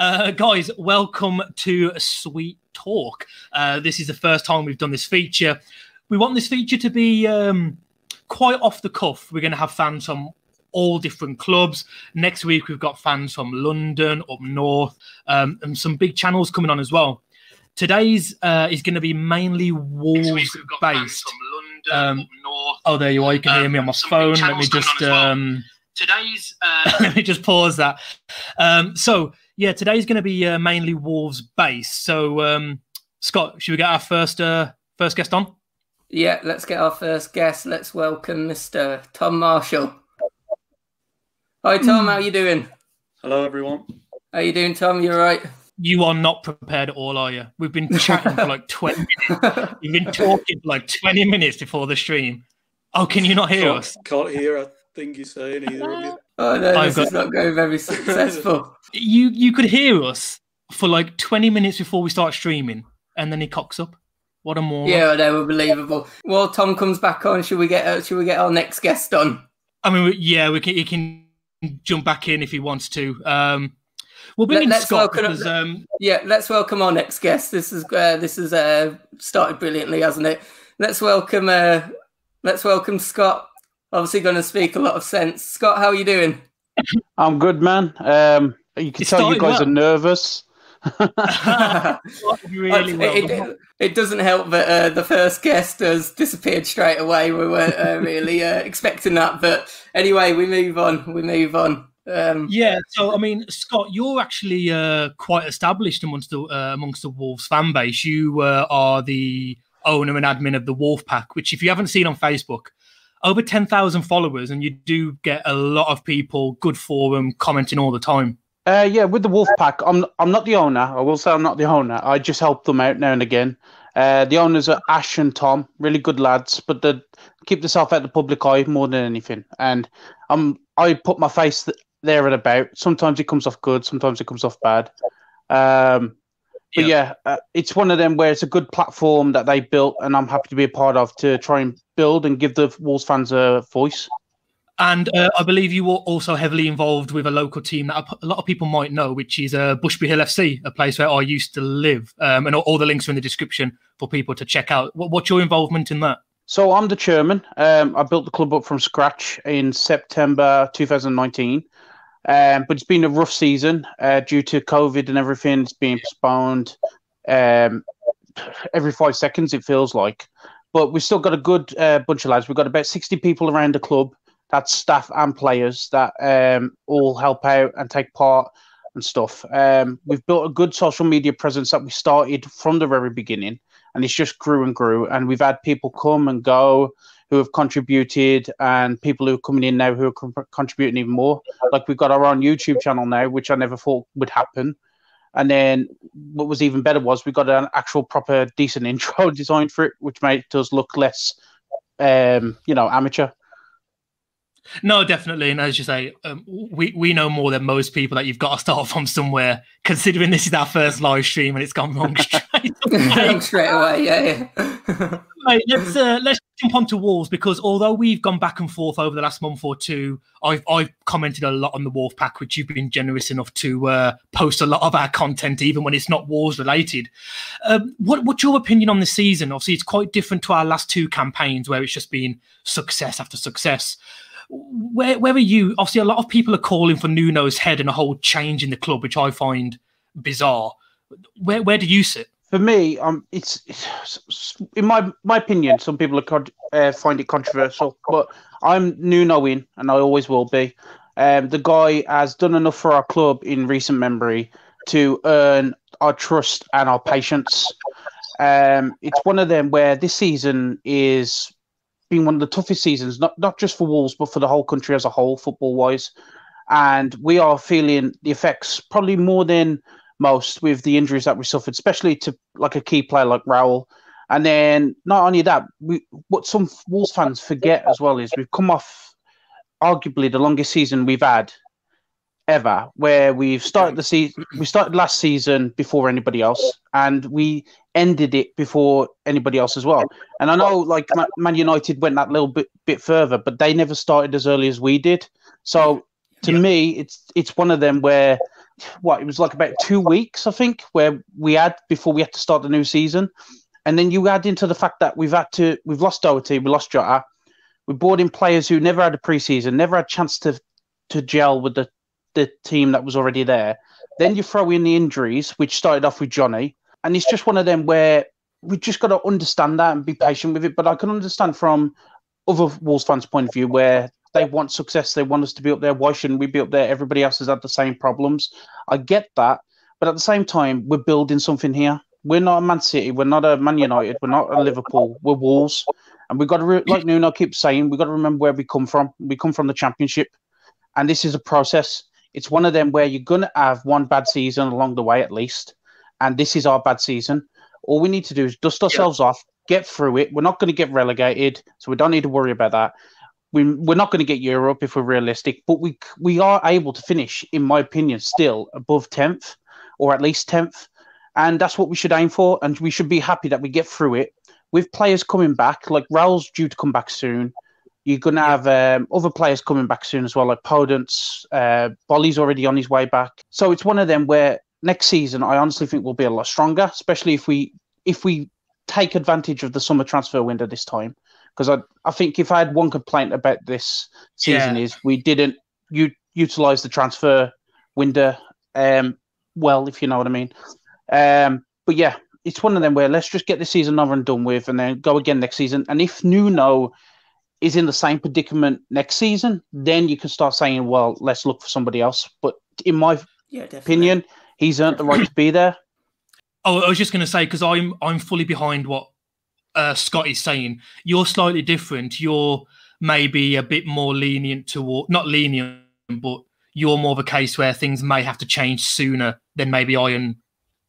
Uh, guys, welcome to Sweet Talk. Uh, this is the first time we've done this feature. We want this feature to be um, quite off the cuff. We're going to have fans from all different clubs. Next week, we've got fans from London, up north, um, and some big channels coming on as well. Today's uh, is going to be mainly Wolves based. Um, oh, there you are. You can hear me on my phone. Let me just. Um, today's. Uh... let me just pause that. Um, so yeah, today's going to be uh, mainly Wolves base. So um, Scott, should we get our first uh, first guest on? Yeah, let's get our first guest. Let's welcome Mr. Tom Marshall. Hi Tom, how you doing? Hello everyone. How you doing, Tom? You all right? You are not prepared at all, are you? We've been chatting for like 20 minutes. You've been talking for like 20 minutes before the stream. Oh, can you not hear can't, us? Can't hear a thing you're saying either of you. Oh no, I've this got- is not going very successful. You you could hear us for like 20 minutes before we start streaming, and then he cocks up. What a moron. yeah, they were believable. Well, Tom comes back on. Should we get uh, should we get our next guest on? I mean, yeah, we can. He can jump back in if he wants to. Um, we'll bring Let- in let's Scott welcome- because um, Yeah, let's welcome our next guest. This is uh, this has uh, started brilliantly, hasn't it? Let's welcome uh, let's welcome Scott. Obviously, going to speak a lot of sense. Scott, how are you doing? I'm good, man. Um, you can It tell you guys well. are nervous. really well. it, it, it doesn't help that uh, the first guest has disappeared straight away. We weren't uh, really uh, expecting that, but anyway, we move on. We move on. Um, Yeah, so I mean, Scott, you're actually uh, quite established amongst the uh, amongst the Wolves fan base. You uh, are the owner and admin of the Wolf Pack, which, if you haven't seen on Facebook, over ten thousand followers, and you do get a lot of people, good forum, commenting all the time. Uh, yeah, with the Wolf Pack, I'm I'm not the owner. I will say I'm not the owner. I just help them out now and again. Uh, the owners are Ash and Tom, really good lads, but they keep themselves out of the public eye more than anything. And um, I put my face th- there and about. Sometimes it comes off good, sometimes it comes off bad. Um, but yeah, uh, it's one of them where it's a good platform that they built, and I'm happy to be a part of to try and build and give the Wolves fans a voice. And uh, I believe you were also heavily involved with a local team that a lot of people might know, which is uh, Bushby Hill FC, a place where I used to live. Um, and all, all the links are in the description for people to check out. What, what's your involvement in that? So I'm the chairman. Um, I built the club up from scratch in September 2019. Um, but it's been a rough season uh, due to COVID and everything. It's been postponed um, every five seconds, it feels like. But we've still got a good uh, bunch of lads. We've got about 60 people around the club. That's staff and players that um, all help out and take part and stuff. Um, we've built a good social media presence that we started from the very beginning and it's just grew and grew. And we've had people come and go who have contributed, and people who are coming in now who are con- contributing even more. Like we've got our own YouTube channel now, which I never thought would happen. And then what was even better was we got an actual proper decent intro designed for it, which made us look less, um, you know, amateur. No, definitely. And as you say, um, we, we know more than most people that you've got to start from somewhere, considering this is our first live stream and it's gone wrong straight away. straight away, yeah, yeah. right, let's uh, let's jump onto Wolves because although we've gone back and forth over the last month or two, I've I've commented a lot on the Wolf Pack, which you've been generous enough to uh, post a lot of our content, even when it's not Wolves related. Um, what what's your opinion on this season? Obviously, it's quite different to our last two campaigns where it's just been success after success. Where where are you? Obviously, a lot of people are calling for Nuno's head and a whole change in the club, which I find bizarre. Where where do you sit? For me, um, it's, it's in my my opinion. Some people are con- uh, find it controversial, but I'm Nuno in, and I always will be. Um, the guy has done enough for our club in recent memory to earn our trust and our patience. Um, it's one of them where this season is been one of the toughest seasons, not not just for Wolves, but for the whole country as a whole, football wise. And we are feeling the effects probably more than most with the injuries that we suffered, especially to like a key player like Raul. And then not only that, we what some Wolves fans forget as well is we've come off arguably the longest season we've had ever, where we've started the season we started last season before anybody else, and we ended it before anybody else as well. And I know like Man United went that little bit bit further, but they never started as early as we did. So to Yeah. me, it's it's one of them where what it was like about two weeks, I think, where we had before we had to start the new season, and then you add into the fact that we've had to we've lost Doherty, we lost Jota, we brought in players who never had a preseason, never had a chance to to gel with the the team that was already there. Then you throw in the injuries, which started off with Johnny, and it's just one of them where we just got to understand that and be patient with it. But I can understand from other Wolves fans' point of view where they want success, they want us to be up there. Why shouldn't we be up there? Everybody else has had the same problems. I get that, but at the same time, we're building something here. We're not a Man City, we're not a Man United, we're not a Liverpool, we're Wolves, and we've got to, re- like Nuno keeps saying, we've got to remember where we come from. We come from the Championship, and this is a process. It's one of them where you're going to have one bad season along the way, at least, and this is our bad season. All we need to do is dust ourselves yeah. off, get through it. We're not going to get relegated, so we don't need to worry about that we, we're not going to get Europe if we're realistic, but we we are able to finish, in my opinion, still above tenth or at least tenth, and that's what we should aim for. And we should be happy that we get through it with players coming back. Like Raul's due to come back soon. You're going to have um, other players coming back soon as well, like Podence. Uh, Boly's already on his way back, so it's one of them where next season I honestly think we'll be a lot stronger, especially if we if we take advantage of the summer transfer window this time. Because I I think if I had one complaint about this season yeah. is we didn't u- utilize the transfer window um well if you know what I mean. Um but yeah it's one of them where let's just get the season over and done with and then go again next season. And if Nuno is in the same predicament next season then you can start saying well let's look for somebody else but in my yeah, opinion he's earned the right to be there Oh, I was just going to say because I'm I'm fully behind what uh, Scott is saying. You're slightly different. You're maybe a bit more lenient toward, not lenient, but you're more of a case where things may have to change sooner than maybe I and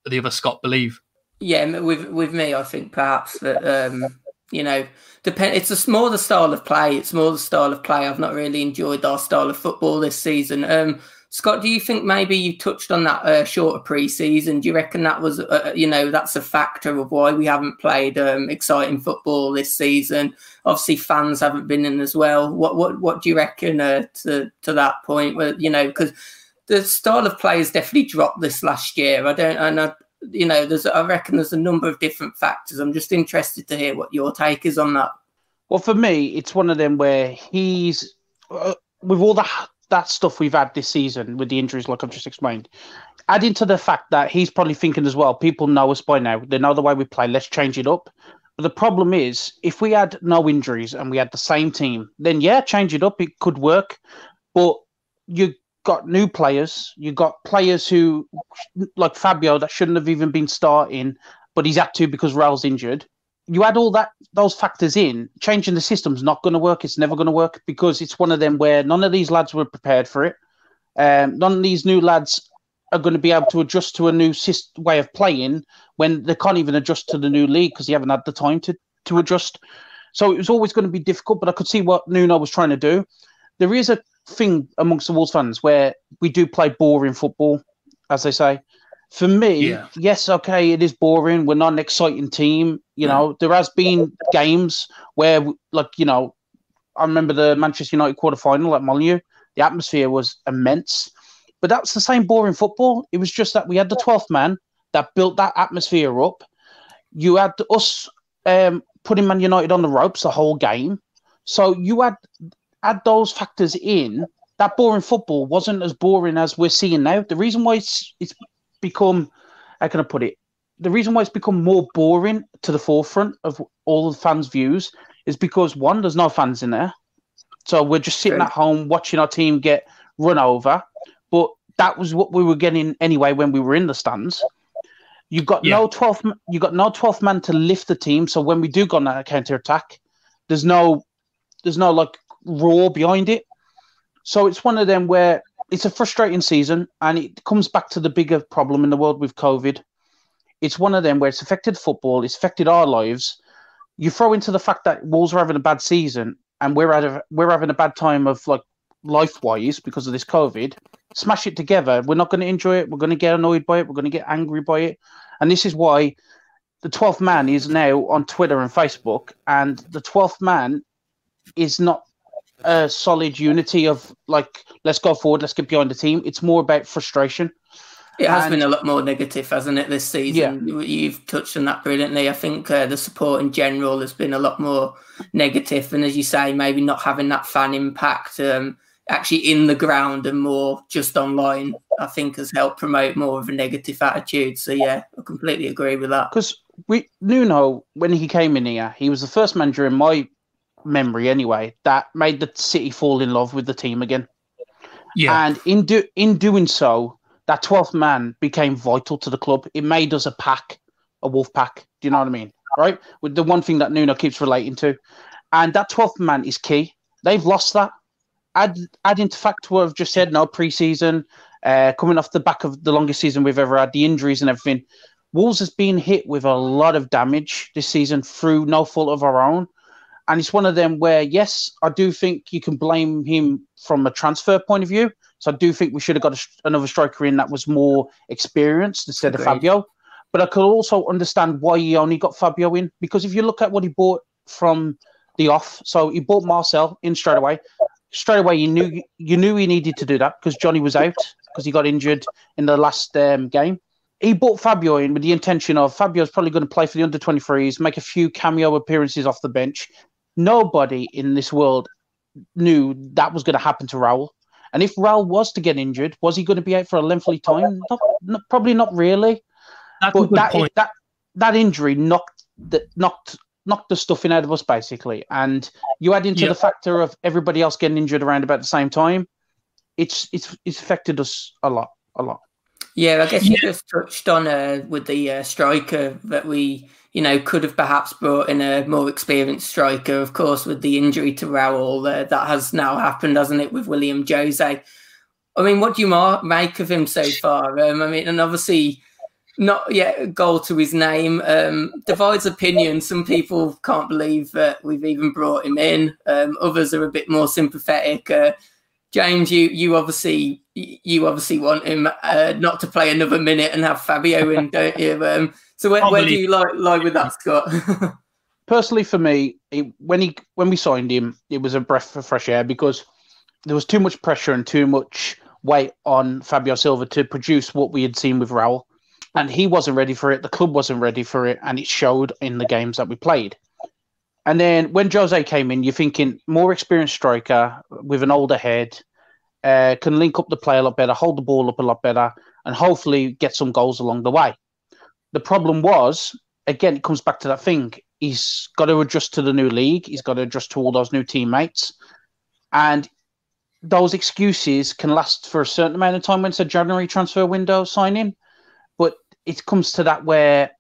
the other Scott believe. Yeah, with with me, I think perhaps that um, you know, depend. It's a more the style of play. It's more the style of play. I've not really enjoyed our style of football this season. Um, Scott, do you think maybe you touched on that uh, shorter pre-season? Do you reckon that was, uh, you know, that's a factor of why we haven't played um, exciting football this season? Obviously, fans haven't been in as well. What what what do you reckon uh, to to that point? Where you know, because the style of play has definitely dropped this last year. I don't, and I, you know, there's I reckon there's a number of different factors. I'm just interested to hear what your take is on that. Well, for me, it's one of them where he's uh, with all the that stuff we've had this season with the injuries, like I've just explained, adding to the fact that he's probably thinking as well, people know us by now. They know the way we play. Let's change it up. But the problem is, if we had no injuries and we had the same team, then yeah, change it up. It could work. But you got new players. You got players who, like Fabio, that shouldn't have even been starting, but he's had to because Raul's injured you add all that those factors in, changing the system's not going to work. It's never going to work because it's one of them where none of these lads were prepared for it. Um, none of these new lads are going to be able to adjust to a new system, way of playing when they can't even adjust to the new league because they haven't had the time to to adjust. So it was always going to be difficult. But I could see what Nuno was trying to do. There is a thing amongst the Wolves fans where we do play boring football, as they say. For me, yeah. yes, okay, it is boring. We're not an exciting team. You know, there has been games where, like, you know, I remember the Manchester United quarter final at Molineux. The atmosphere was immense, but that's the same boring football. It was just that we had the 12th man that built that atmosphere up. You had us um, putting Man United on the ropes the whole game. So you had add those factors in. That boring football wasn't as boring as we're seeing now. The reason why it's it's become, how can I put it? The reason why it's become more boring to the forefront of all the fans' views is because one, there's no fans in there. So we're just sitting at home watching our team get run over. But that was what we were getting anyway when we were in the stands. You got yeah. no twelfth. You got no twelfth man to lift the team. So when we do go on that counter attack, there's no, there's no like roar behind it. So it's one of them where it's a frustrating season, and it comes back to the bigger problem in the world with COVID. It's one of them where it's affected football, it's affected our lives. You throw into the fact that Wolves are having a bad season, and we're we're having a bad time of like life wise because of this COVID. Smash it together. We're not going to enjoy it. We're going to get annoyed by it. We're going to get angry by it, and this is why the twelfth man is now on Twitter and Facebook, and the twelfth man is not a solid unity of like let's go forward, let's get behind the team. It's more about frustration. It has And- been a lot more negative, hasn't it, this season? You- You've touched on that brilliantly. I think uh, the support in general has been a lot more negative, and as you say, maybe not having that fan impact um, actually in the ground and more just online. I think has helped promote more of a negative attitude. So yeah, I completely agree with that. because we Nuno when he came in here, he was the first manager in my memory anyway that made the city fall in love with the team again. Yeah, And in do in doing so, that twelfth man became vital to the club. It made us a pack, a wolf pack. Do you know what I mean? Right? With the one thing that Nuno keeps relating to, and that twelfth man is key. They've lost that. Add add into fact what I've just said. No preseason, uh, coming off the back of the longest season we've ever had, the injuries and everything. Wolves has been hit with a lot of damage this season through no fault of our own. And it's one of them where, yes, I do think you can blame him from a transfer point of view. So I do think we should have got a, another striker in that was more experienced instead Agreed. of Fabio. But I could also understand why he only got Fabio in because if you look at what he bought from the off, so he bought Marçal in straight away. Straight away, you knew you knew he needed to do that because Johnny was out because he got injured in the last um, game. He bought Fabio in with the intention of Fabio's probably going to play for the under 23s, make a few cameo appearances off the bench. Nobody in this world knew that was going to happen to Raul. And if Raul was to get injured, was he going to be out for a lengthy time? Not, not, probably not really. that's a But good that, point. that that injury knocked the knocked knocked the stuffing out of us basically. And you add into Yeah. the factor of everybody else getting injured around about the same time. It's it's it's affected us a lot, a lot. Yeah, I guess you Yeah. just touched on uh, with the uh, striker that we, you know, could have perhaps brought in a more experienced striker. Of course, with the injury to Raul, uh, that has now happened, hasn't it, with Willian Jose? I mean, what do you ma- make of him so far? Um, I mean, and obviously, not yet a goal to his name. Um, divides opinion. Some people can't believe that we've even brought him in. Um, others are a bit more sympathetic. Uh, James, you you obviously you obviously want him uh, not to play another minute and have Fabio in, don't you? Um, so where, Can't where do you lie, lie with that, Scott? personally for me, it, when he when we signed him, it was a breath of fresh air because there was too much pressure and too much weight on Fabio Silva to produce what we had seen with Raul, and he wasn't ready for it. The club wasn't ready for it, and it showed in the games that we played. And then when Jose came in, you're thinking more experienced striker with an older head, uh, can link up the play a lot better, hold the ball up a lot better, and hopefully get some goals along the way. The problem was, again, it comes back to that thing. He's got to adjust to the new league. He's got to adjust to all those new teammates, and those excuses can last for a certain amount of time when it's a January transfer window signing. But it comes to that where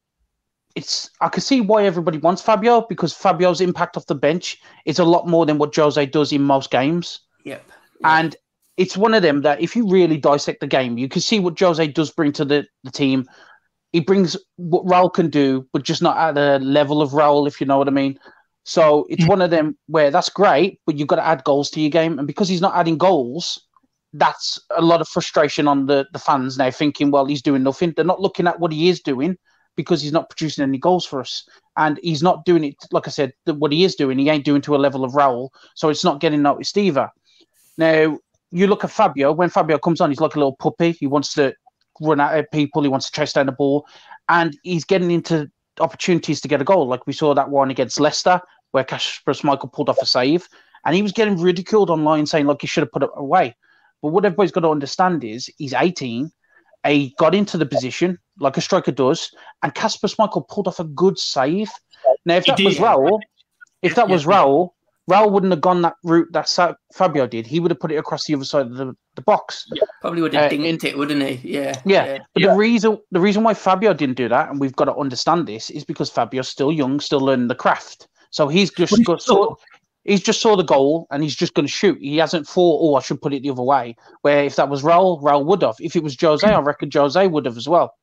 it's I can see why everybody wants Fabio because Fabio's impact off the bench is a lot more than what Jose does in most games. yep. And it's one of them that if you really dissect the game, you can see what Jose does bring to the, the team. He brings what Raul can do, but just not at the level of Raul, if you know what I mean. So it's mm-hmm. one of them where that's great, but you've got to add goals to your game. And because he's not adding goals, that's a lot of frustration on the, the fans now thinking, well, he's doing nothing. They're not looking at what he is doing because he's not producing any goals for us. And he's not doing it, like I said, what he is doing, he ain't doing to a level of Raul. So it's not getting noticed either. Now, you look at Fabio, when Fabio comes on, he's like a little puppy. He wants to run out at people, he wants to chase down the ball, and he's getting into opportunities to get a goal. Like we saw that one against Leicester, where Kasper Schmeichel pulled off a save, and he was getting ridiculed online saying, like, he should have put it away. But what everybody's got to understand is he's 18, he got into the position like a striker does, and Kasper Schmeichel pulled off a good save. Now, if that was. Raul, if that was Raul, Raul wouldn't have gone that route that Fabio did. He would have put it across the other side of the, the box. Probably would have Uh, dinked it, wouldn't he? Yeah. Yeah, but Yeah. the reason the reason why Fabio didn't do that, and we've got to understand this, is because Fabio's still young, still learning the craft. So he's just But he's got still- saw, he's just saw the goal and he's just going to shoot. He hasn't thought, oh, I should put it the other way. Where if that was Raul, Raul would have. If it was Jose, I reckon Jose would have as well.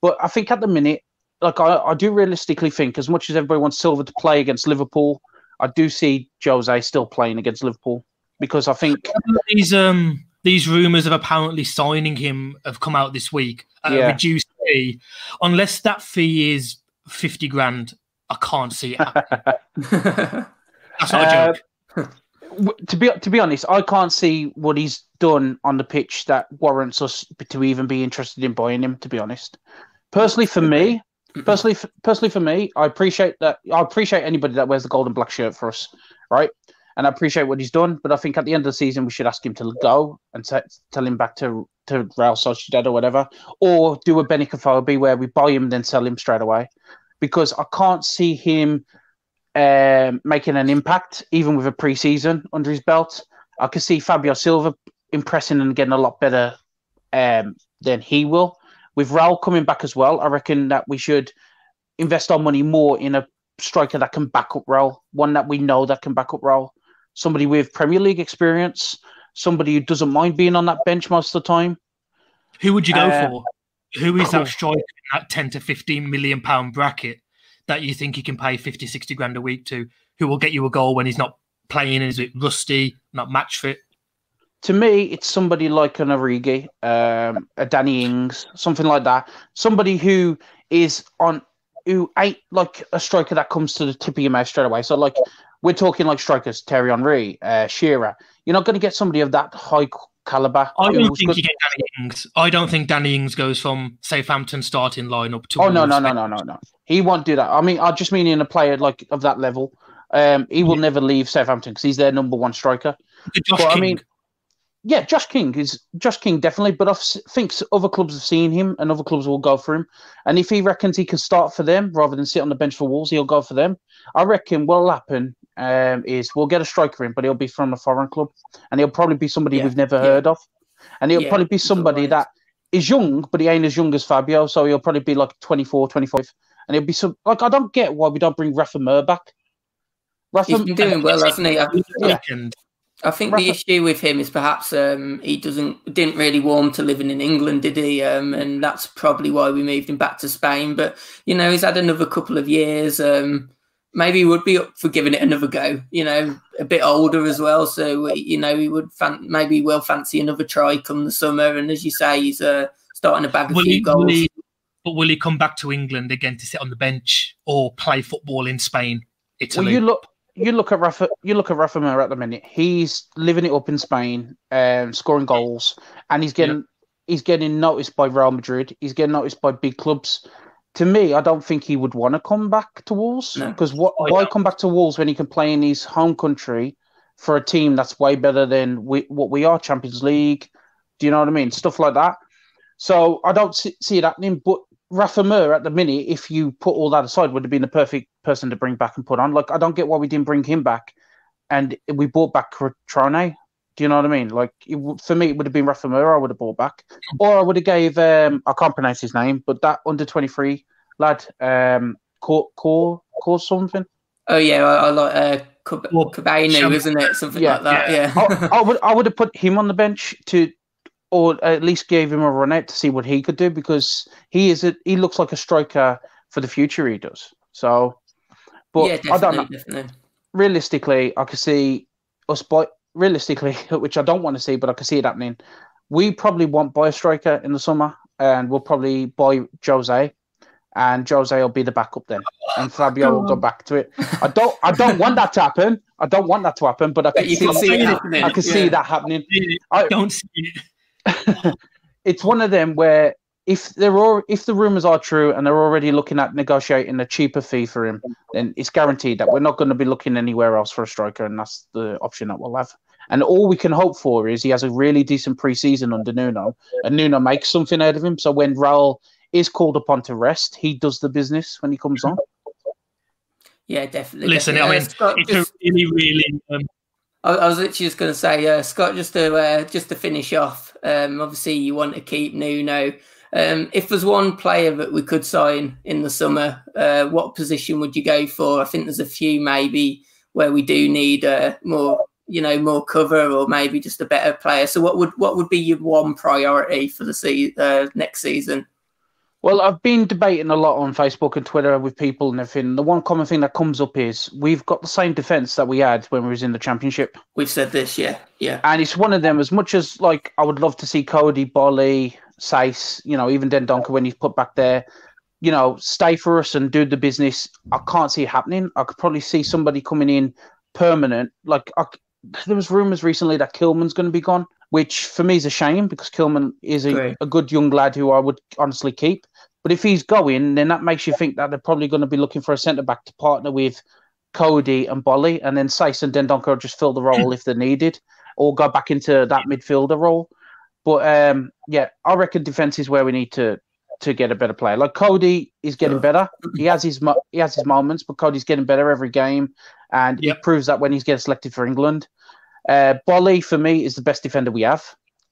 But I think at the minute, like I, I do realistically think, as much as everybody wants Silva to play against Liverpool, I do see Jose still playing against Liverpool because I think these um these rumors of apparently signing him have come out this week at Yeah. a reduced fee. Unless that fee is fifty grand, I can't see it. happening. That's not Uh, a joke. to be to be honest, I can't see what he's done on the pitch that warrants us to even be interested in buying him. To be honest, personally, for me, personally, personally for me, I appreciate that. I appreciate anybody that wears the gold and black shirt for us, right? And I appreciate what he's done. But I think at the end of the season, we should ask him to go and t- tell him back to to Real Sociedad or whatever, or do a Benik Afobe where we buy him then sell him straight away, because I can't see him um, making an impact even with a preseason under his belt. I can see Fabio Silva impressing and getting a lot better um, than he will. With Raul coming back as well, I reckon that we should invest our money more in a striker that can back up Raul, one that we know that can back up Raul, somebody with Premier League experience, somebody who doesn't mind being on that bench most of the time. Who would you go uh, for? Who is that striker in that 10 to 15 million pound bracket that you think you can pay 50, 60 grand a week to? Who will get you a goal when he's not playing? And is it rusty, not match fit? To me, it's somebody like an Origi, um, a Danny Ings, something like that. Somebody who is on, who ain't like a striker that comes to the tip of your mouth straight away. So, like, we're talking like strikers, Terry Henry, uh, Shearer. You're not going to get somebody of that high caliber. I don't think good. you get Danny Ings. I don't think Danny Ings goes from Southampton starting lineup to. Oh no no no no no no! He won't do that. I mean, I just mean in a player like of that level. Um, he will yeah. never leave Southampton because he's their number one striker. But. I mean, yeah, Josh King is Josh King definitely, but I think other clubs have seen him and other clubs will go for him. And if he reckons he can start for them rather than sit on the bench for Wolves, he'll go for them. I reckon what'll happen um, is we'll get a striker in, but he'll be from a foreign club, and he'll probably be somebody yeah. we've never yeah. heard of, and he'll yeah, probably be somebody that is young, but he ain't as young as Fabio, so he'll probably be like 24, 25, and he'll be some like I don't get why we don't bring Rafa Mir back. Rafa, He's been doing well, hasn't he? yeah. I think Rafa- the issue with him is perhaps um, he doesn't didn't really warm to living in England, did he? Um, and that's probably why we moved him back to Spain. But you know, he's had another couple of years. Um, maybe he would be up for giving it another go. You know, a bit older as well, so you know he would fan- maybe will fancy another try come the summer. And as you say, he's uh, starting to bag a will few he, goals. Will he, but will he come back to England again to sit on the bench or play football in Spain, Italy? Well, you look you look at Rafa, you look at Rafa Mir at the minute. He's living it up in Spain, um, scoring goals, and he's getting he's getting noticed by Real Madrid. He's getting noticed by big clubs. To me, I don't think he would want to come back to Wolves because no. what? Oh, why come back to Wolves when he can play in his home country for a team that's way better than we, what we are? Champions League. Do you know what I mean? Stuff like that. So I don't see, see it happening. But Rafa Mir at the minute, if you put all that aside, would have been the perfect person to bring back and put on. Like, I don't get why we didn't bring him back, and we brought back Trone. Do you know what I mean? Like, it, for me, it would have been Rafa Mir. I would have brought back, or I would have gave. Um, I can't pronounce his name, but that under twenty three lad, um, core core core something. Oh yeah, I, I like uh, Cabano, isn't it? Something yeah, like that. Yeah, yeah. I, I would I would have put him on the bench to or at least gave him a run out to see what he could do because he is a, he looks like a striker for the future. He does so, but yeah, I don't know. Definitely. Realistically, I could see us buy realistically, which I don't want to see, but I can see it happening. We probably won't buy a striker in the summer, and we'll probably buy Jose, and Jose will be the backup then, and Fabio will go back to it. I don't, I don't want that to happen. I don't want that to happen, but I can, see, can see, it happening. I can yeah. see that happening. I don't see it. it's one of them where if there are all, if the rumors are true and they're already looking at negotiating a cheaper fee for him, then it's guaranteed that we're not going to be looking anywhere else for a striker, and that's the option that we'll have. And all we can hope for is he has a really decent preseason under Nuno, and Nuno makes something out of him. So when Raul is called upon to rest, he does the business when he comes on. Yeah, definitely. Listen, definitely. I mean, uh, it's just, a really, really um, I, I was literally just going to say, uh, Scott, just to uh, just to finish off. Um, obviously, you want to keep Nuno. Um, if there's one player that we could sign in the summer, uh, what position would you go for? I think there's a few maybe where we do need uh, more, you know, more cover or maybe just a better player. So, what would what would be your one priority for the se- uh, next season? Well, I've been debating a lot on Facebook and Twitter with people and everything. The one common thing that comes up is we've got the same defense that we had when we was in the championship. We've said this, yeah, yeah. And it's one of them. As much as like I would love to see Coady, Boly, Saïss, you know, even Dendoncker when he's put back there, you know, stay for us and do the business. I can't see it happening. I could probably see somebody coming in permanent. Like I, there was rumors recently that Kilman's going to be gone. which for me is a shame because Kilman is a, a good young lad who I would honestly keep. But if he's going, then that makes you think that they're probably going to be looking for a centre back to partner with Coady and Boly, and then Saïss and Dendoncker just fill the role if they're needed, or go back into that midfielder role. But um, yeah, I reckon defense is where we need to to get a better player. Like Coady is getting better. He has his he has his moments, but Coady's getting better every game, and Yep. he proves that when he's getting selected for England. Uh, Boly for me is the best defender we have,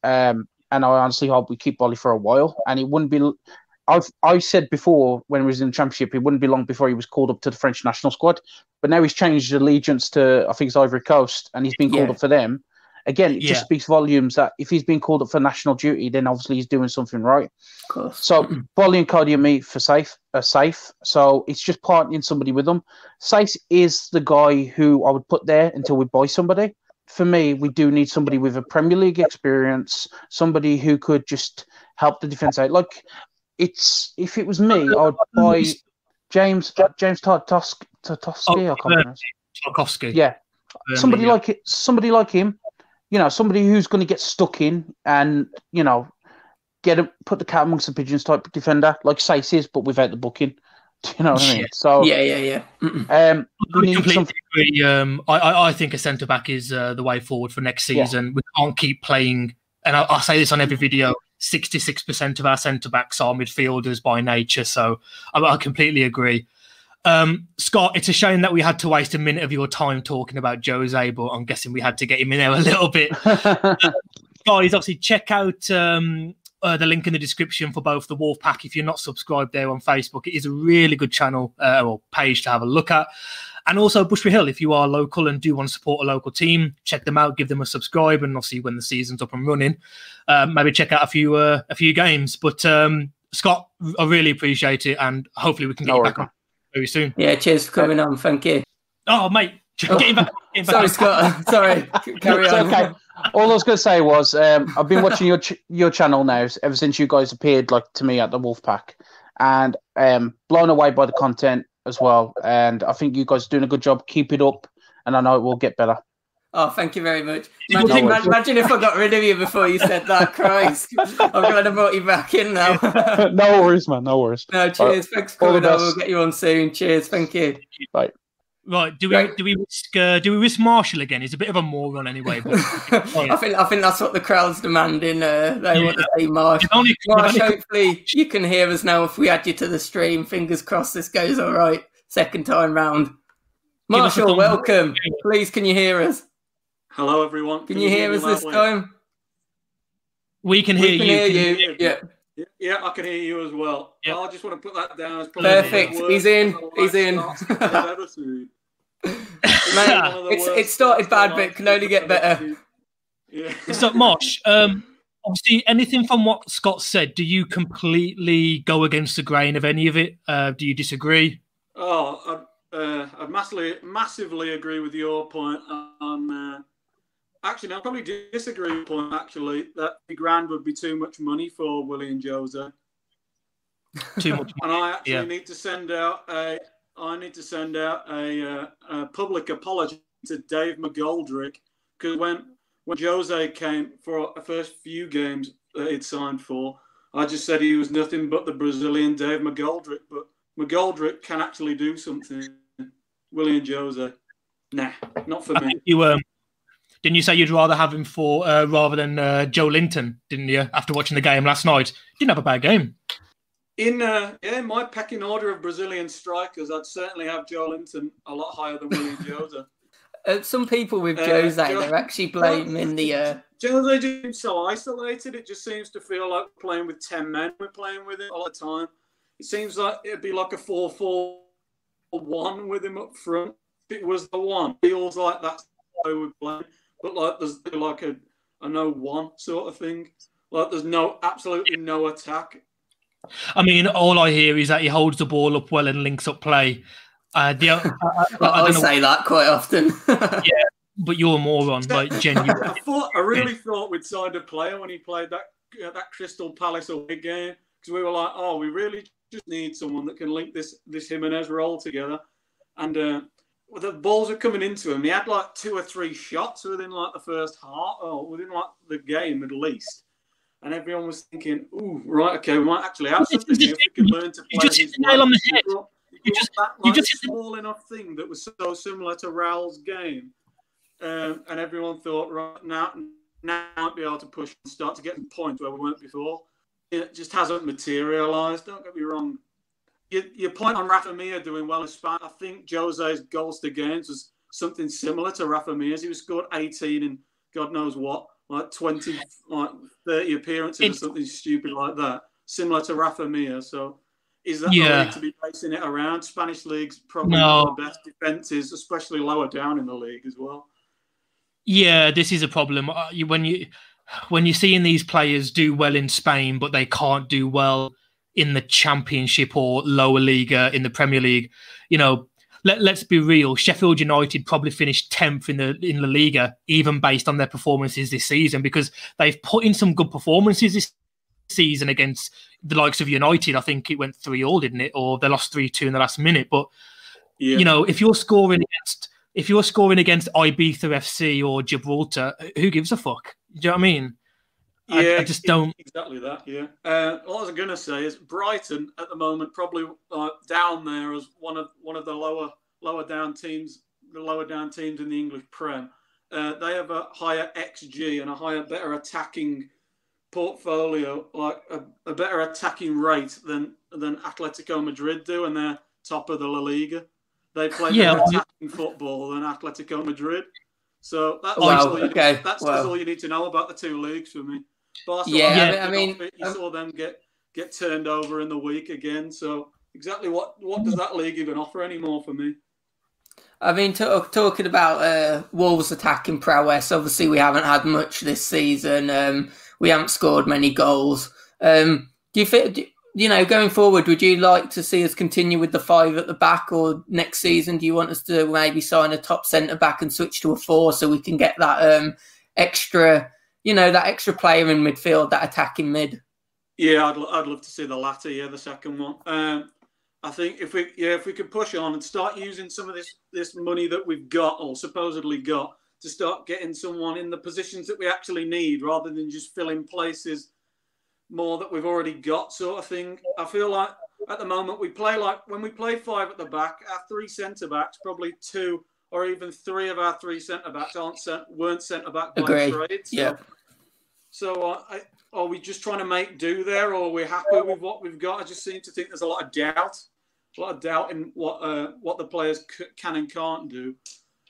um, and I honestly hope we keep Boly for a while. And it wouldn't be. I've I said before when he was in the championship, it wouldn't be long before he was called up to the French national squad. But now he's changed allegiance to I think it's Ivory Coast, and he's been called Yeah. up for them. Again, it Yeah. just speaks volumes that if he's been called up for national duty, then obviously he's doing something right. Of course. So Boly and Coady and me for safe are safe. So it's just partnering somebody with them. Saïss is the guy who I would put there until we buy somebody. For me, we do need somebody with a Premier League experience, somebody who could just help the defense out. Like it's if it was me, I would buy James James Tartovsky. Tartovsky, I can't pronounce. Tarkowski. Yeah, Burnley, somebody yeah. like it, somebody like him, you know, somebody who's going to get stuck in and you know get a, put the cat amongst the pigeons type defender like Saïss is, but without the booking. Do you know what I mean? Yeah. So Yeah, yeah, yeah. Mm-mm. um, I completely some. agree. Um, I, I, I think a centre back is uh, the way forward for next Yeah. season. We can't keep playing, and I, I say this on every video. Sixty-six percent of our centre backs are midfielders by nature, so I, I completely agree. Um, Scott, it's a shame that we had to waste a minute of your time talking about Jose, but I'm guessing we had to get him in there a little bit. guys, obviously check out um, uh, the link in the description for both the Wolf Pack. If you're not subscribed there on Facebook, it is a really good channel uh, or page to have a look at. And also Bushby Hill, if you are local and do want to support a local team, check them out, give them a subscribe, and obviously when the season's up and running, um, maybe check out a few uh, a few games. But um, Scott, I really appreciate it, and hopefully we can get No you back on very soon. Yeah, cheers for coming on. Thank you. Oh, mate, get back. Get back Sorry. Scott. Sorry. Carry on. okay. All I was going to say was um, I've been watching your ch- your channel now ever since you guys appeared like to me at the Wolfpack, and um, blown away by the content as well. And I think you guys are doing a good job. Keep it up, and I know it will get better. Oh, thank you very much. Imagine, think- ma- imagine if I got rid of you before you said that. Christ. I'm going to vote you back in now. no worries, man. No worries. no, cheers. Thanks for all coming on. We'll get you on soon. Cheers. Thank you. Right, do we Right. do we risk uh, do we risk Marshall again? He's a bit of a moron anyway. But I think I think that's what the crowd's demanding. Uh, they want to see Marsh. You've only- you've Marsh, only- hopefully you can hear us now. If we add you to the stream, fingers crossed this goes all right. Second time round. Give us a Marshall, thumbs up. welcome. Please, can you hear us? Hello, everyone. Can you hear us this way? time? we can hear we can you. hear Can you. hear me? Yeah, Yeah, Yeah, I can hear you as well. Yep. I just want to put that down as probably Perfect. one of the He's in. He's in. Starts I've ever seen. man, One of the it's it started bad, but it can only get better. ever seen. Yeah. So, Mosh, um, obviously, anything from what Scott said, do you completely go against the grain of any of it? Uh, do you disagree? Oh, I, uh, I massively, massively agree with your point on. Uh, actually, no, I probably disagree with your point. Actually, that the grand would be too much money for Willian Jose, Too much. and I actually Yeah. need to send out a. I need to send out a, uh, a public apology to Dave McGoldrick because when when Jose came for the first few games that he'd signed for, I just said he was nothing but the Brazilian Dave McGoldrick, but McGoldrick can actually do something. Willian Jose, nah, not for me. You um, didn't you say you'd rather have him for uh, rather than uh, Joelinton? Didn't you? After watching the game last night, didn't have a bad game. In uh, yeah, in my pecking order of Brazilian strikers, I'd certainly have Joelinton a lot higher than Willian Jose. Uh, some people with Uh, Jose, Jo- they're actually blaming the. Uh, Jose seems so isolated. It just seems to feel like playing with ten men. We're playing with it all the time. It seems like it'd be like a four-four-one with him up front. If it was the one, feels like that's how we're playing. But like there's like a a no one sort of thing. Like there's no absolutely no attack. I mean, all I hear is that he holds the ball up well and links up play. Uh, the, I, I, I I, don't know, say that quite often. Yeah, but you're a moron, like genuine. I thought I really thought we'd signed a player when he played that uh, that Crystal Palace away game because we were like, oh, we really just need someone that can link this this Jimenez role together. And uh, the balls were coming into him. He had like two or three shots within like the first half, or within like the game at least. And everyone was thinking, "Ooh, right, okay, we might actually have something here if we can learn to play." You just hit the nail on the head. You just, that, like, you just hit small the... enough thing that was so similar to Raul's game, um, and everyone thought, right now, now we might be able to push and start to get to points where we weren't before. It just hasn't materialised. Don't get me wrong. Your, your point on Rafa Mir doing well in Spain, I think Jose's goals to games was something similar to Rafa Mir's. He was scored 18 in God knows what, like 20, like 30 appearances it's... or something stupid like that, similar to Rafa Mir. So is that yeah. the league to be basing it around? Spanish leagues probably no. the best defenses, especially lower down in the league as well. Yeah, this is a problem. Uh, when you when you're seeing these players do well in Spain, but they can't do well in the Championship or lower Liga in the Premier League, you know, let, let's be real. Sheffield United probably finished tenth in the in the Liga, even based on their performances this season, because they've put in some good performances this season against the likes of United. I think it went three all, didn't it? Or they lost three two in the last minute. But yeah. you know, if you're scoring against if you're scoring against Ibiza FC or Gibraltar, who gives a fuck? Do you know what I mean? Yeah, I, I just don't. Exactly that. Yeah. Uh, what I was going to say is Brighton at the moment probably uh, down there as one of one of the lower lower down teams, the lower down teams in the English Prem. Uh, they have a higher XG and a higher, better attacking portfolio, like a, a better attacking rate than than Atletico Madrid do, and they're top of the La Liga. They play yeah, better attacking football than Atletico Madrid. So that's, wow, all, you, okay. that's, wow. all you need to know about the two leagues for me. Barcelona, yeah, I mean, you saw them get get turned over in the week again. So exactly what what does that league even offer anymore for me? I mean, talk, talking about uh, Wolves attacking prowess. Obviously, we haven't had much this season. Um, we haven't scored many goals. Um, do you think? you know, going forward, would you like to see us continue with the five at the back, or next season, do you want us to maybe sign a top centre back and switch to a four so we can get that um, extra, you know, that extra player in midfield, that attacking mid? Yeah, I'd, I'd love to see the latter. Yeah, the second one. Um, I think if we yeah if we could push on and start using some of this this money that we've got or supposedly got to start getting someone in the positions that we actually need rather than just filling places more that we've already got, sort of thing. I feel like at the moment we play like when we play five at the back, our three centre backs, probably two or even three of our three centre backs aren't sent, weren't centre back by Agree. trade. So, yeah. So uh, I, are we just trying to make do there, or are we happy with what we've got? I just seem to think there's a lot of doubt, a lot of doubt in what uh, what the players c- can and can't do.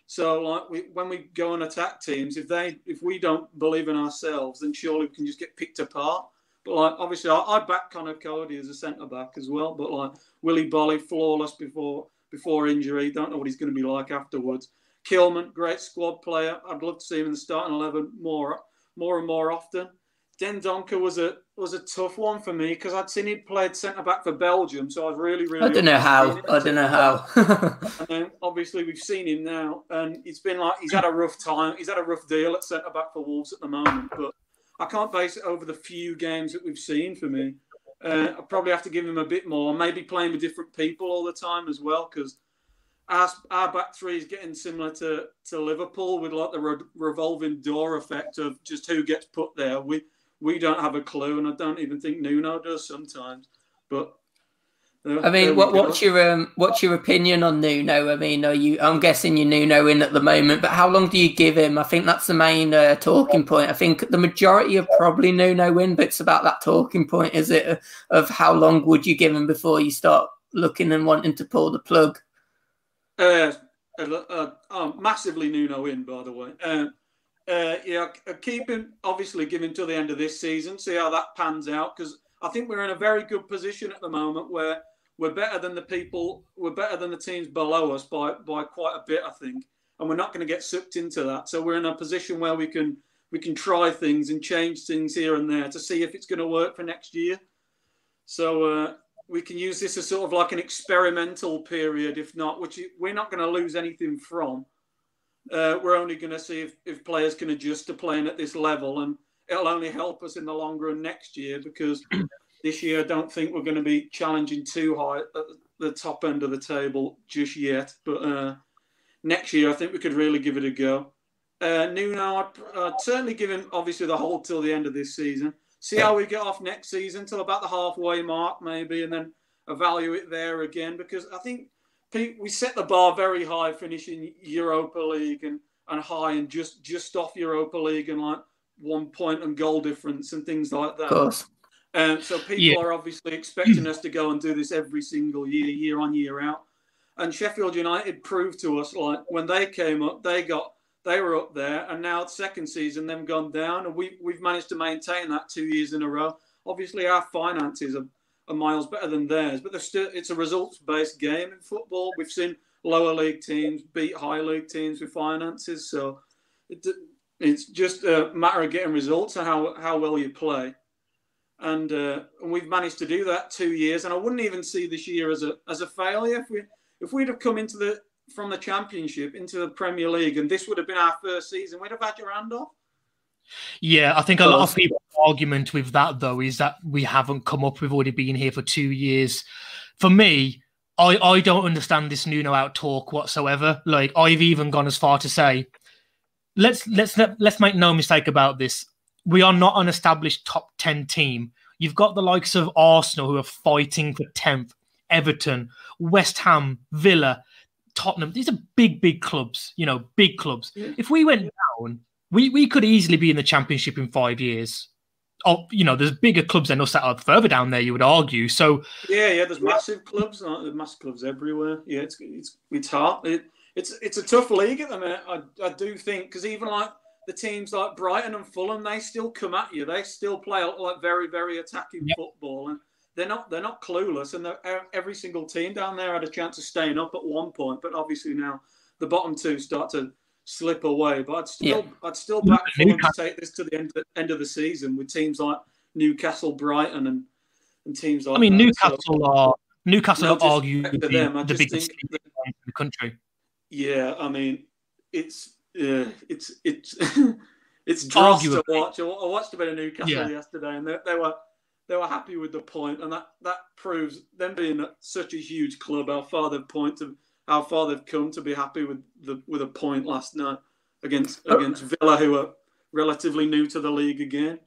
So like we, when we go and attack teams, if they if we don't believe in ourselves, then surely we can just get picked apart. But like obviously, I, I back Conor Coady as a centre back as well. But like Willy Boly, flawless before before injury. Don't know what he's going to be like afterwards. Kilman, great squad player. I'd love to see him in the starting eleven more more and more often. Dendoncker was a was a tough one for me because I'd seen he played centre back for Belgium, so I was really really. I don't know how. I don't know how. and then obviously we've seen him now, and it's been like he's had a rough time. He's had a rough deal at centre back for Wolves at the moment, but I can't base it over the few games that we've seen for me. Uh, I probably have to give him a bit more, maybe playing with different people all the time as well, because our, our back three is getting similar to, to Liverpool with like the re- revolving door effect of just who gets put there. We we don't have a clue, and I don't even think Nuno does sometimes. But I mean, what, what's your um, what's your opinion on Nuno? I mean, are you? I'm guessing you're Nuno in at the moment, but how long do you give him? I think that's the main uh, talking point. I think the majority are probably Nuno in, but it's about that talking point, is it? Of how long would you give him before you start looking and wanting to pull the plug? Uh, uh, uh massively Nuno in, by the way. Uh, uh, yeah, keep him obviously him till the end of this season, see how that pans out because I think we're in a very good position at the moment where we're better than the people, we're better than the teams below us by by quite a bit, I think, and we're not going to get sucked into that. So we're in a position where we can we can try things and change things here and there to see if it's going to work for next year. So uh, we can use this as sort of like an experimental period, if not, which we're not going to lose anything from. Uh, we're only going to see if, if players can adjust to playing at this level, and it'll only help us in the long run next year because this year, I don't think we're going to be challenging too high at the top end of the table just yet. But uh, next year, I think we could really give it a go. Uh, Nuno, I'd, I'd certainly give him obviously the hold till the end of this season. See how we get off next season till about the halfway mark, maybe, and then evaluate it there again. Because I think Pete, we set the bar very high, finishing Europa League and, and high and just just off Europa League and like one point and goal difference and things like that. Of course. Um, so people yeah. are obviously expecting us to go and do this every single year, year on, year out. And Sheffield United proved to us, like when they came up, they got they were up there, and now second season they've gone down, and we we've managed to maintain that two years in a row. Obviously, our finances are, are miles better than theirs, but still it's a results based game in football. We've seen lower league teams beat high league teams with finances, so it, it's just a matter of getting results and how how well you play. And, uh, and we've managed to do that two years, and I wouldn't even see this year as a as a failure if we if we'd have come into the from the Championship into the Premier League, and this would have been our first season, we'd have had your hand off. Yeah, I think a lot of people's argument with that though is that we haven't come up. We've already been here for two years. For me, I I don't understand this Nuno out talk whatsoever. Like I've even gone as far to say, let's let's let, let's make no mistake about this. We are not an established top ten team. You've got the likes of Arsenal who are fighting for tenth, Everton, West Ham, Villa. Tottenham. These are big, big clubs. You know, big clubs. Yeah. If we went down, we we could easily be in the championship in five years. Oh, you know, there's bigger clubs than us that are further down there. You would argue. So yeah, yeah, there's massive clubs. There's massive clubs everywhere. Yeah, it's it's it's hard. It, it's it's a tough league at the minute. I, I do think because even like the teams like Brighton and Fulham, they still come at you. They still play like very very attacking yep. football and they're not they're not clueless, and every single team down there had a chance of staying up at one point, but obviously now the bottom two start to slip away. But I'd still yeah. I'd still back them to take this to the end end of the season with teams like Newcastle, Brighton, and and teams like. I mean, that. Newcastle so, are Newcastle are arguably them, the biggest team in the country. Yeah, I mean, it's uh, it's it's it's dross to watch. I watched a bit of Newcastle yeah. yesterday, and they, they were they were happy with the point, and that that proves them being such a huge club how far they've pointed, how far they've come to be happy with the with a point last night against oh. against Villa, who are relatively new to the league again.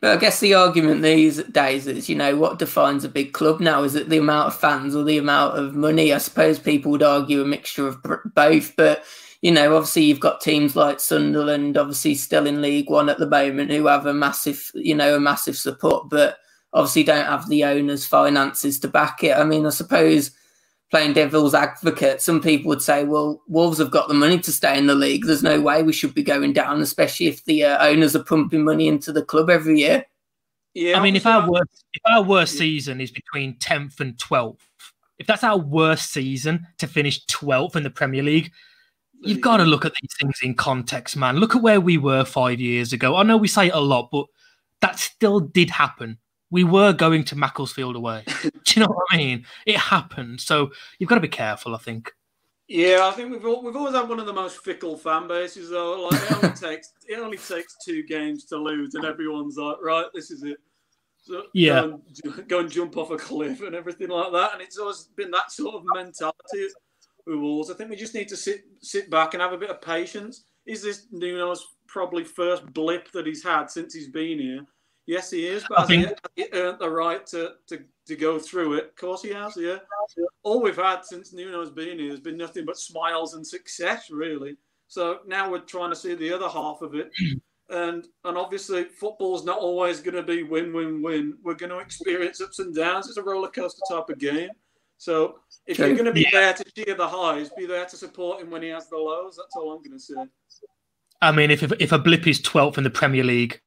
But I guess the argument these days is, you know, what defines a big club now? Is it the amount of fans or the amount of money? I suppose people would argue a mixture of both, but you know, obviously you've got teams like Sunderland, obviously still in League One at the moment, who have a massive, you know, a massive support. But obviously don't have the owner's finances to back it. I mean, I suppose playing devil's advocate, some people would say, well, Wolves have got the money to stay in the league. There's no way we should be going down, especially if the uh, owners are pumping money into the club every year. Yeah, I mean, if our worst if our worst season is between tenth and twelfth, if that's our worst season to finish twelfth in the Premier League, you've got to look at these things in context, man. Look at where we were five years ago. I know we say it a lot, but that still did happen we were going to Macclesfield away. Do you know what I mean? It happened. So you've got to be careful, I think. Yeah, I think we've all, we've always had one of the most fickle fan bases though. Like it only takes it only takes two games to lose, and everyone's like, right, this is it. So yeah, go and, go and jump off a cliff and everything like that. And it's always been that sort of mentality with Wolves. I think we just need to sit sit back and have a bit of patience. Is this Nuno's probably first blip that he's had since he's been here? Yes, he is. But I think he earned the right to, to, to go through it. Of course, he has. Yeah. All we've had since Nuno's been here has been nothing but smiles and success, really. So now we're trying to see the other half of it. And and obviously, football's not always going to be win win win. We're going to experience ups and downs. It's a roller coaster type of game. So if you're going to be there to cheer the highs, be there to support him when he has the lows. That's all I'm going to say. I mean, if if a blip is 12th in the Premier League,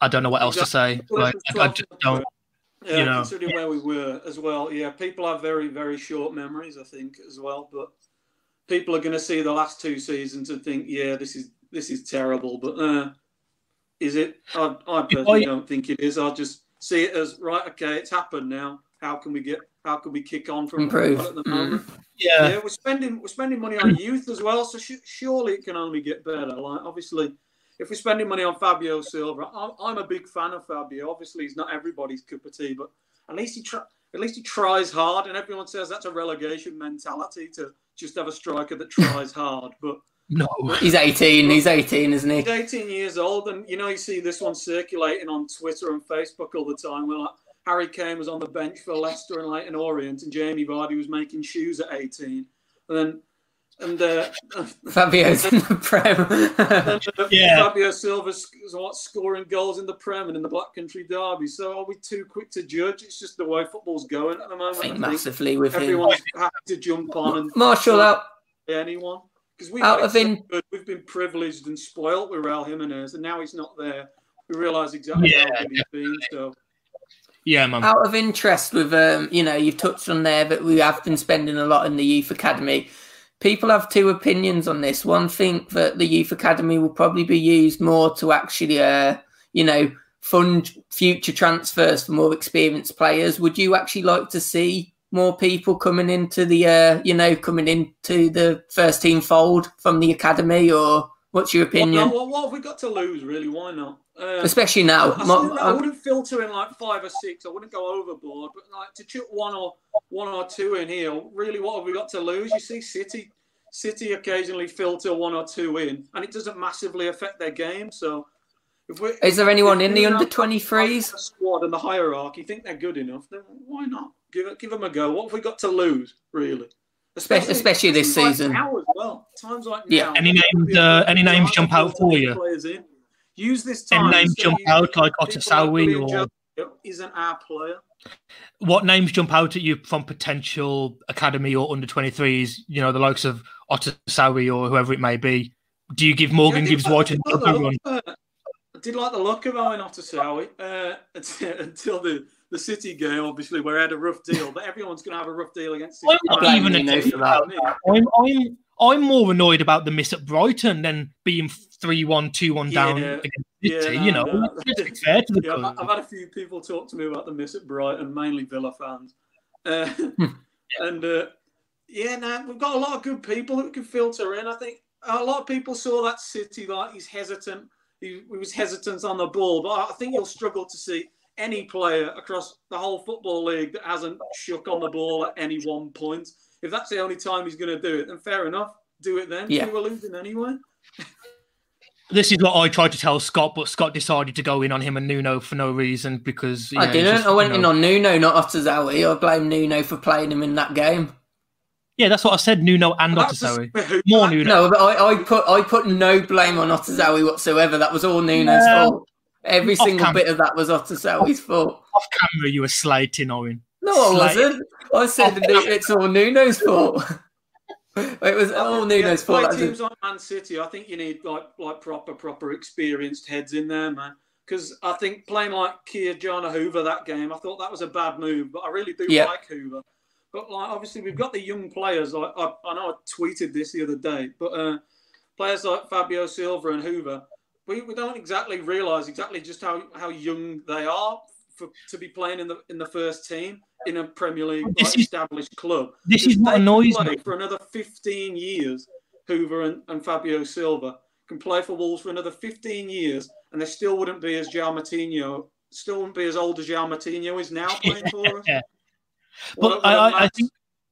I don't know what else to say. Like, I, I just don't. Yeah, you know. considering where we were as well. Yeah, people have very, very short memories, I think, as well. But people are going to see the last two seasons and think, yeah, this is this is terrible. But uh, is it? I, I personally I, don't think it is. I just see it as right. Okay, it's happened now. How can we get? How can we kick on from improve at the moment? Mm. Yeah. yeah, we're spending we're spending money on youth as well. So sh- surely it can only get better. Like obviously if we're spending money on Fabio Silva, I'm, I'm, a big fan of Fabio. Obviously, he's not everybody's cup of tea, but at least he try, at least he tries hard, and everyone says that's a relegation mentality to just have a striker that tries hard. But No. He's 18. He's 18, isn't he? he's 18 years old, and you know you see this one circulating on Twitter and Facebook all the time. Where like Harry Kane was on the bench for Leicester and Leyton Orient, and Jamie Vardy was making shoes at 18, and then and uh, Fabio's in the Prem. and, uh, Yeah. Fabio Silva's what scoring goals in the Prem and in the Black Country Derby. So are we too quick to judge? It's just the way football's going at the I moment. think I think massively with him. everyone's happy to jump on and Marshall out. anyone because we Out of in- we've been privileged and spoilt with Raul Jimenez, and now he's not there. We realise exactly Yeah, how good he's been. So Yeah, man. Out of interest, with um, you know, you've touched on there that we have been spending a lot in the youth academy. People have two opinions on this. One think that the youth academy will probably be used more to actually, uh, you know, fund future transfers for more experienced players. Would you actually like to see more people coming into the, uh, you know, coming into the first team fold from the academy, or what's your opinion? what, what have we got to lose? Really? Why not? Uh, Especially now, I, I um, wouldn't filter in like five or six. I wouldn't go overboard, but like to chuck one or one or two in here. Really, what have we got to lose? You see, City, City occasionally filter one or two in, and it doesn't massively affect their game. So, if we is there anyone in the under twenty threes? squad and the hierarchy think they're good enough, then why not give it, give them a go? What have we got to lose, really? Especially this times like season. now as well. Times like Yeah. now. Any names, uh, any names jump out for you? Players in. Use this Any time. names jump out like people Otasowie William or isn't our player. what names jump out at you from potential academy or under 23s? You know, the likes of Otasowie or whoever it may be. Do you give Morgan Yeah, I Gibbs White like- I another did run? like the- I did like the look of Owen Otasowie uh, until, until the, the City game, obviously, where he had a rough deal. But everyone's going to have a rough deal against City. I'm not blame even Nuno a for that. I'm, I'm, I'm more annoyed about the miss at Brighton than being 3 1, 2 1 down Yeah. against Yeah, City. no, you know, no. fair to the Yeah, club. I've, I've had a few people talk to me about the miss at Brighton, mainly Villa fans. Uh, and uh, yeah, now we've got a lot of good people that we can filter in. I think a lot of people saw that City like he's hesitant. He, he was hesitant on the ball, but I think you'll struggle to see any player across the whole football league that hasn't shook on the ball at any one point. If that's the only time he's going to do it, then fair enough. Do it then. Yeah. We were losing anyway. This is what I tried to tell Scott, but Scott decided to go in on him and Nuno for no reason because I yeah, didn't. just, I went you in on Nuno, not Otasowie. I blame Nuno for playing him in that game. Yeah, that's what I said. Nuno and That's a- More Nuno. No, but I, I put I put no blame on Otasowie whatsoever. That was all Nuno's Yeah. fault. Every Off single camera. bit of that was Otasowie's fault. Off camera, you were slating Owen. No, I Slight- wasn't. I said that it's all Nuno's fault. it was all Nuno's yeah, fault. Play teams it. like Man City, I think you need like like proper proper experienced heads in there, man. Because I think playing like Ki-Jana Hoever that game, I thought that was a bad move, but I really do Yeah. like Hoever. But like obviously we've got the young players. Like I, I know I tweeted this the other day, but uh, players like Fabio Silva and Hoever, we, we don't exactly realise exactly just how, how young they are for to be playing in the in the first team in a Premier League like, is- established club. This is what annoys me. For another 15 years, Hoever and, and Fabio Silva can play for Wolves for another 15 years, and they still wouldn't be as João Moutinho, still wouldn't be as old as João Moutinho is now playing for us. Yeah. But what I, I, think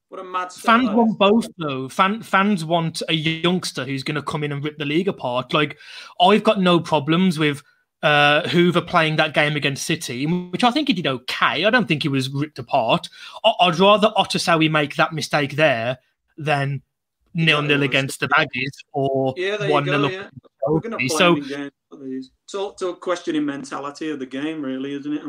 what a mad fans want both though. Fan, fans want a youngster who's going to come in and rip the league apart. Like I've got no problems with uh, Hoever playing that game against City, which I think he did okay. I don't think he was ripped apart. I- I'd rather Otasowie make that mistake there than nil nil Yeah, against the Baggies or Yeah, one nil Yeah. up. We're going to play So so, in games like these. It's all, it's all questioning mentality of the game, really, isn't it?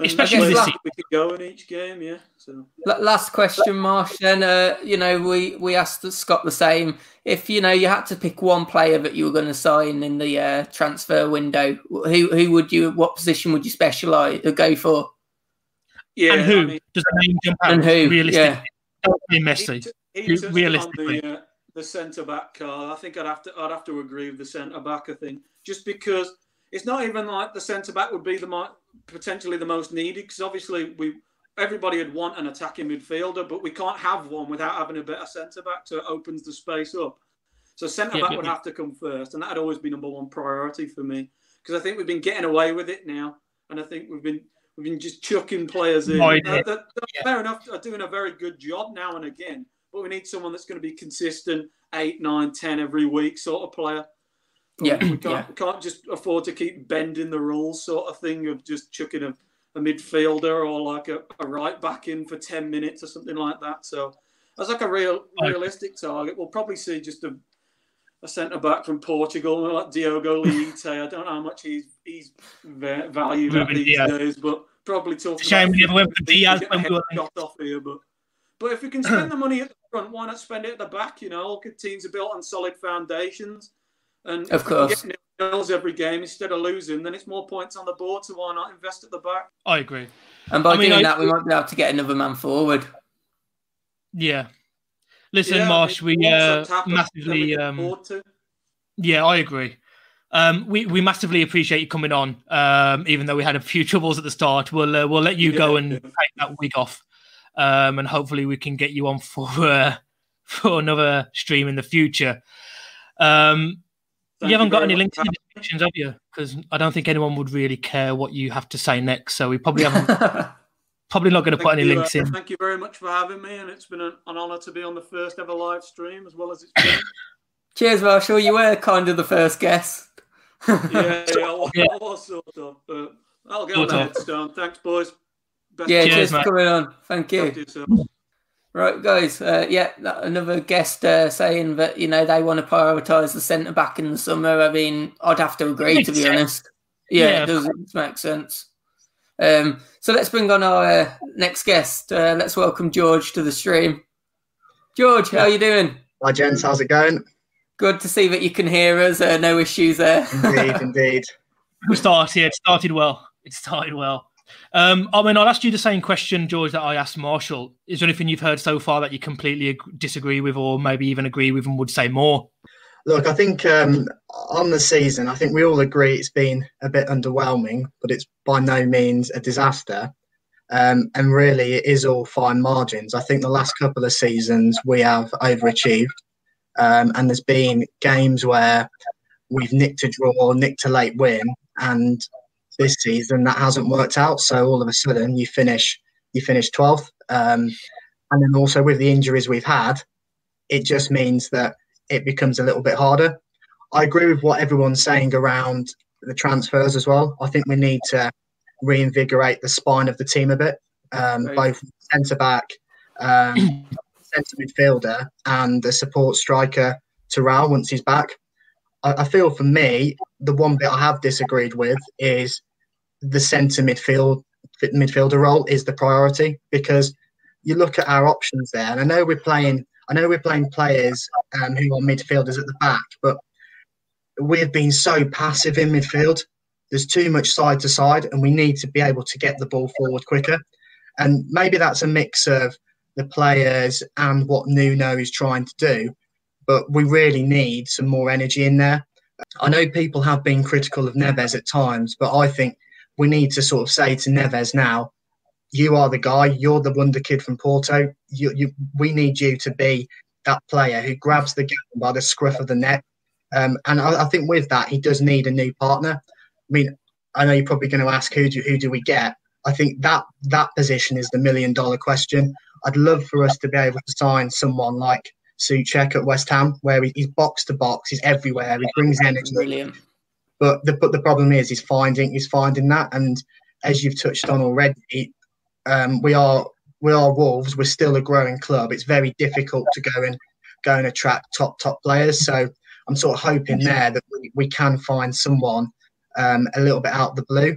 And, and Especially this where se- we could go in each game, yeah. So Last question, Marsh. Then, uh, you know, we we asked Scott the same. If you know you had to pick one player that you were going to sign in the uh, transfer window, who who would you? What position would you specialize or go for? yeah, and who I mean, does the name jump out? And who? Realistically, Yeah. Don't He Messi. t- he realistically. the, uh, the centre back card. I think I'd have to I'd have to agree with the centre back. I think just because it's not even like the centre back would be the mo- potentially the most needed because obviously we everybody would want an attacking midfielder, but we can't have one without having a better centre back, so it opens the space up. So centre back yeah, would have to come first, and that'd always be number one priority for me because I think we've been getting away with it now, and I think we've been we've been just chucking players in. Right, Uh, yeah. that- that- Fair enough, are doing a very good job now and again, but we need someone that's going to be consistent, eight, nine, ten every week sort of player. Yeah, we can't, yeah. can't just afford to keep bending the rules sort of thing of just chucking a, a midfielder or like a, a right back in for 10 minutes or something like that. So that's like a real realistic target. We'll probably see just a, a centre back from Portugal like Diogo Leite. I don't know how much he's he's valued at these Dias. days, but probably talking Shame about we never went for Dias get when we were head shot off here, but but if we can spend the money at the front, why not spend it at the back? You know, all good teams are built on solid foundations, and Of if we course. get nils every game instead of losing, then it's more points on the board. So why not invest at the back? I agree. And by I mean, doing I- that, we might be able to get another man forward. Yeah. Listen, Yeah, Marsh, we uh, happened, then we massively. can Um, to. yeah, I agree. Um, we we massively appreciate you coming on. Um, even though we had a few troubles at the start, we'll uh, we'll let you go and yeah. take that week off, um, and hopefully we can get you on for uh, for another stream in the future. Um, Thank you haven't got any links in the descriptions, have you? Because I don't think anyone would really care what you have to say next. So we probably haven't, probably not going to put any you, links uh, in. Thank you very much for having me, and it's been an, an honour to be on the first ever live stream as well as it's been. Cheers, Marshall. You were kind of the first guest. yeah, yeah, I was, Yeah. I was sort of. But I'll get Sort on the headstone. Thanks, boys. Best yeah, Cheers, cheers, for coming on. Thank luck you. To yourselves. Right, guys. Uh, yeah, another guest uh, saying that you know they want to prioritise the centre back in the summer. I mean, I'd have to agree to be sense. honest. Yeah, Yeah. it does make sense. Um, so let's bring on our uh, next guest. Uh, let's welcome George to the stream. George, how are you doing? Hi, gents. How's it going? Good to see that you can hear us. Uh, no issues there. Indeed, indeed. We started. It started well. It started well. Um, I mean, I'll ask you the same question, George, that I asked Marshall. Is there anything you've heard so far that you completely ag- disagree with, or maybe even agree with, and would say more? Look, I think um, on the season, I think we all agree it's been a bit underwhelming, but it's by no means a disaster. Um, and really, it is all fine margins. I think the last couple of seasons we have overachieved, um, and there's been games where we've nicked a draw nicked a late win, and this season that hasn't worked out. So all of a sudden, you finish you finish 12th, um, and then also with the injuries we've had, it just means that it becomes a little bit harder. I agree with what everyone's saying around the transfers as well. I think we need to reinvigorate the spine of the team a bit, um, Right. both centre back, um, centre midfielder, and the support striker Terrell once he's back. I, I feel for me, the one bit I have disagreed with is the centre midfield midfielder role is the priority because you look at our options there, and I know we're playing. I know we're playing players um, who are midfielders at the back, but we've been so passive in midfield. There's too much side to side, and we need to be able to get the ball forward quicker. And maybe that's a mix of the players and what Nuno is trying to do, but we really need some more energy in there. I know people have been critical of Neves at times, but I think we need to sort of say to Neves now, you are the guy. You're the wonder kid from Porto. You, you, we need you to be that player who grabs the game by the scruff of the neck. Um, and I, I think with that, he does need a new partner. I mean, I know you're probably going to ask who do who do we get. I think that that position is the million dollar question. I'd love for us to be able to sign someone like Soucek at West Ham, where he, he's box to box, he's everywhere, he brings energy. Brilliant. But the but the problem is he's finding he's finding that, and as you've touched on already, um, we are we are Wolves. We're still a growing club. It's very difficult to go and go and attract top top players. So I'm sort of hoping there that we, we can find someone um, a little bit out the blue.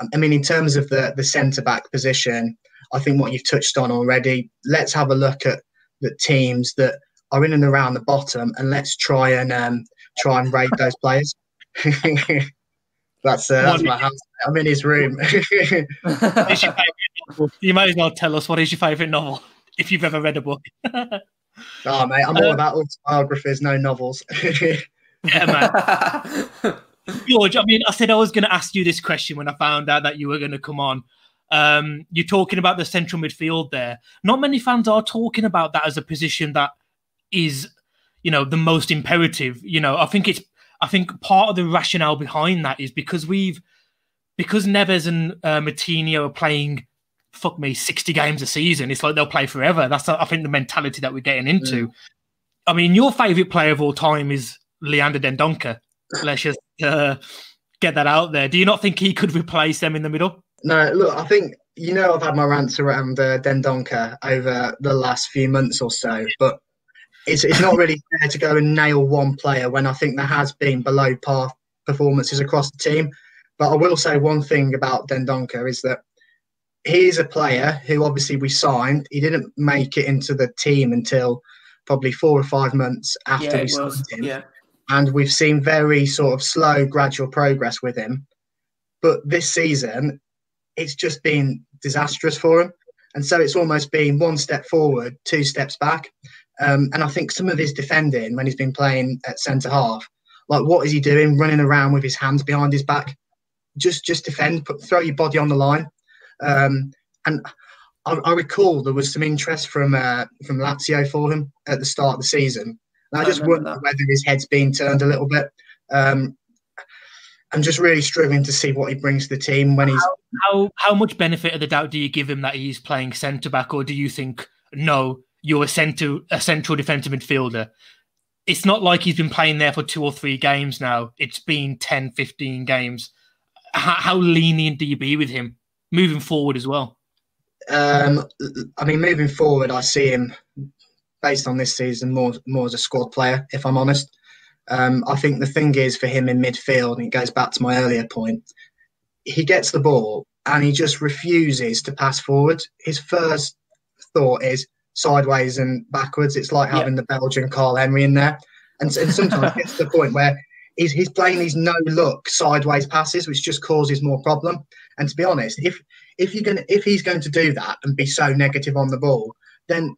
Um, I mean, in terms of the the centre back position, I think what you've touched on already. Let's have a look at the teams that are in and around the bottom, and let's try and um, try and rate those players. that's uh, that's my house. I'm in his room. What is your favourite novel? You might as well tell us what is your favourite novel if you've ever read a book. oh mate, I'm all about autobiographies, no novels. yeah, man. George, I mean, I said I was going to ask you this question when I found out that you were going to come on. Um, you're talking about the central midfield there. Not many fans are talking about that as a position that is, you know, the most imperative. You know, I think it's, I think part of the rationale behind that is because we've, because Neves and uh, Moutinho are playing fuck me, 60 games a season. It's like they'll play forever. That's, I think, the mentality that we're getting into. Mm. I mean, your favourite player of all time is Leander Dendoncker. Let's just uh, get that out there. Do you not think he could replace them in the middle? No, look, I think, you know, I've had my rants around uh, Dendoncker over the last few months or so, but it's, it's not really fair to go and nail one player when I think there has been below par performances across the team. But I will say one thing about Dendoncker is that he's a player who obviously we signed. He didn't make it into the team until probably four or five months after yeah, we signed was. him. Yeah. And we've seen very sort of slow, gradual progress with him. But this season, it's just been disastrous for him. And so it's almost been one step forward, two steps back. Um, and I think some of his defending when he's been playing at centre half, like what is he doing? Running around with his hands behind his back. Just just defend, put, throw your body on the line. Um, and I, I, recall there was some interest from uh, from Lazio for him at the start of the season. And I, I just wonder that. whether his head's been turned a little bit. Um, I'm just really struggling to see what he brings to the team when he's. How, how, how much benefit of the doubt do you give him that he's playing centre back, or do you think no, you're a centre a central defensive midfielder? It's not like he's been playing there for two or three games now. It's been 10, 15 games. How, how lenient do you be with him? moving forward as well? Um, I mean, moving forward, I see him based on this season more more as a squad player. If I'm honest, um, I think the thing is for him in midfield, and it goes back to my earlier point. He gets the ball and he just refuses to pass forward. His first thought is sideways and backwards. It's like having yeah. the Belgian Karl Henry in there, and, and sometimes it gets to the point where he's, he's playing these no look sideways passes, which just causes more problem. And to be honest, if if you're gonna if he's going to do that and be so negative on the ball, then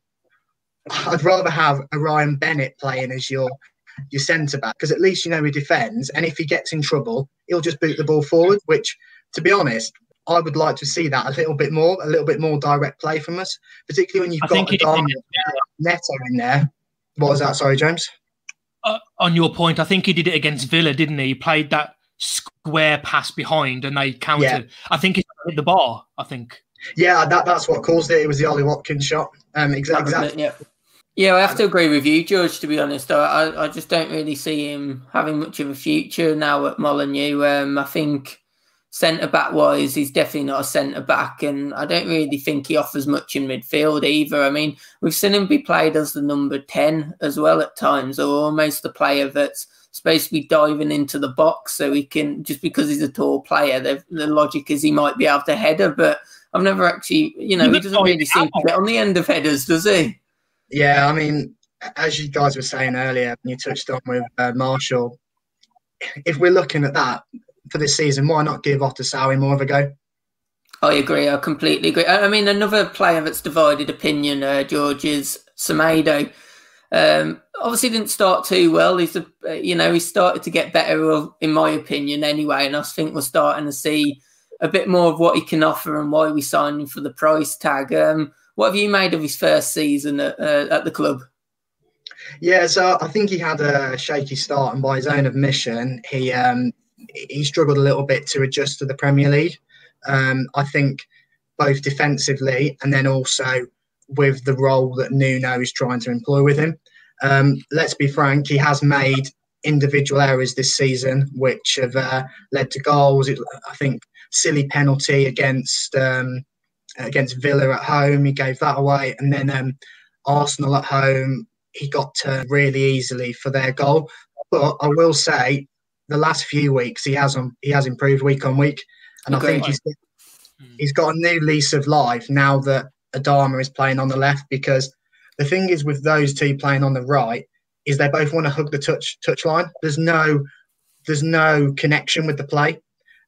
I'd rather have a Ryan Bennett playing as your your centre back because at least you know he defends, and if he gets in trouble, he'll just boot the ball forward. Which, to be honest, I would like to see that a little bit more, a little bit more direct play from us, particularly when you've I got a Neto in there. What was that? Sorry, James. Uh, on your point, I think he did it against Villa, didn't he? He played that square pass behind and they countered. Yeah. I think it hit the bar. I think. Yeah, that, that's what caused it. It was the Ollie Watkins shot. Um, exactly. exactly. Yeah. Yeah, I have to agree with you, George. To be honest, I, I just don't really see him having much of a future now at Molineux. Um, I think centre back wise, he's definitely not a centre back, and I don't really think he offers much in midfield either. I mean, we've seen him be played as the number ten as well at times, or almost the player that's supposed to be diving into the box so he can just because he's a tall player. The, the logic is he might be able to header, but I've never actually, you know, he doesn't really seem to get on the end of headers, does he? Yeah, I mean, as you guys were saying earlier, you touched on with uh, Marshall. If we're looking at that for this season, why not give Otasowie more of a go? I agree. I completely agree. I mean, another player that's divided opinion, uh, George, is Semedo. Um, obviously, didn't start too well. He's, a, you know, he started to get better, in my opinion, anyway. And I think we're starting to see a bit more of what he can offer and why we signed him for the price tag. Um, what have you made of his first season at, uh, at the club? Yeah, so I think he had a shaky start, and by his own admission, he um, he struggled a little bit to adjust to the Premier League. Um, I think both defensively and then also with the role that Nuno is trying to employ with him. Um, let's be frank, he has made individual errors this season which have uh, led to goals. It, I think silly penalty against um, against Villa at home, he gave that away, and then um, Arsenal at home, he got turned really easily for their goal. But I will say, the last few weeks he has um, he has improved week on week, and I think he's he's got a new lease of life now that Adama is playing on the left because the thing is with those two playing on the right is they both want to hug the touch touch line. There's no there's no connection with the play.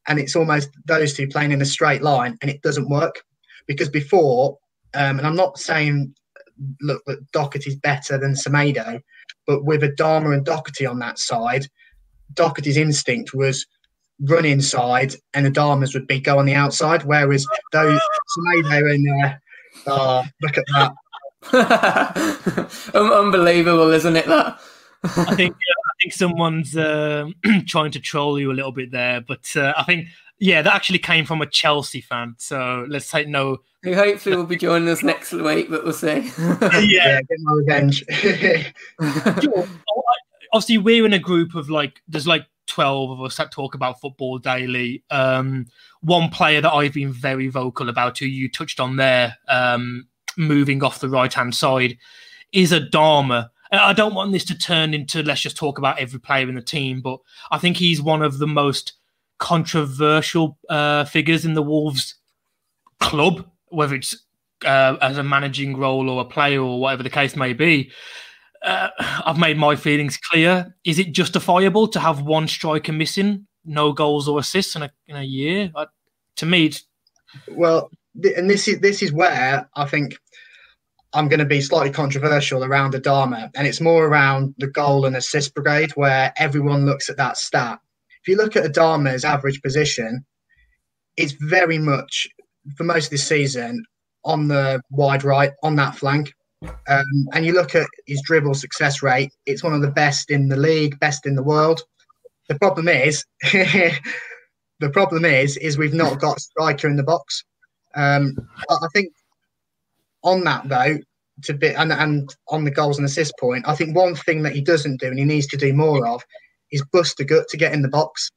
And it's almost those two playing in a straight line and it doesn't work. Because before, um, and I'm not saying look that Doherty's better than Semedo, but with Adama and Doherty on that side, Doherty's instinct was run inside and Adama's would be go on the outside, whereas those Semedo and uh, oh, look at that. Unbelievable, isn't it? That I think yeah, I think someone's uh, trying to troll you a little bit there, but uh, I think Yeah, that actually came from a Chelsea fan. So let's take no. Who hopefully will be joining us next week, but we'll see. yeah, Yeah, get my revenge. obviously we're in a group of like there's like 12 of us that talk about football daily. Um one player that i've been very vocal about who you touched on there um moving off the right hand side is Adama i don't want this to turn into let's just talk about every player in the team but i think he's one of the most controversial uh figures in the wolves club whether it's uh, as a managing role or a player or whatever the case may be uh, I've made my feelings clear. Is it justifiable to have one striker missing, no goals or assists in a, in a year? I, to me, Well, th- and this is this is where I think I'm going to be slightly controversial around Adama, and it's more around the goal and assist brigade, where everyone looks at that stat. If you look at Adama's average position, it's very much for most of this season on the wide right on that flank. Um, and you look at his dribble success rate; it's one of the best in the league, best in the world. The problem is, the problem is, is we've not got striker in the box. Um, I I think on that though, to be and, and on the goals and assist point, I think one thing that he doesn't do and he needs to do more of is bust a gut to get in the box.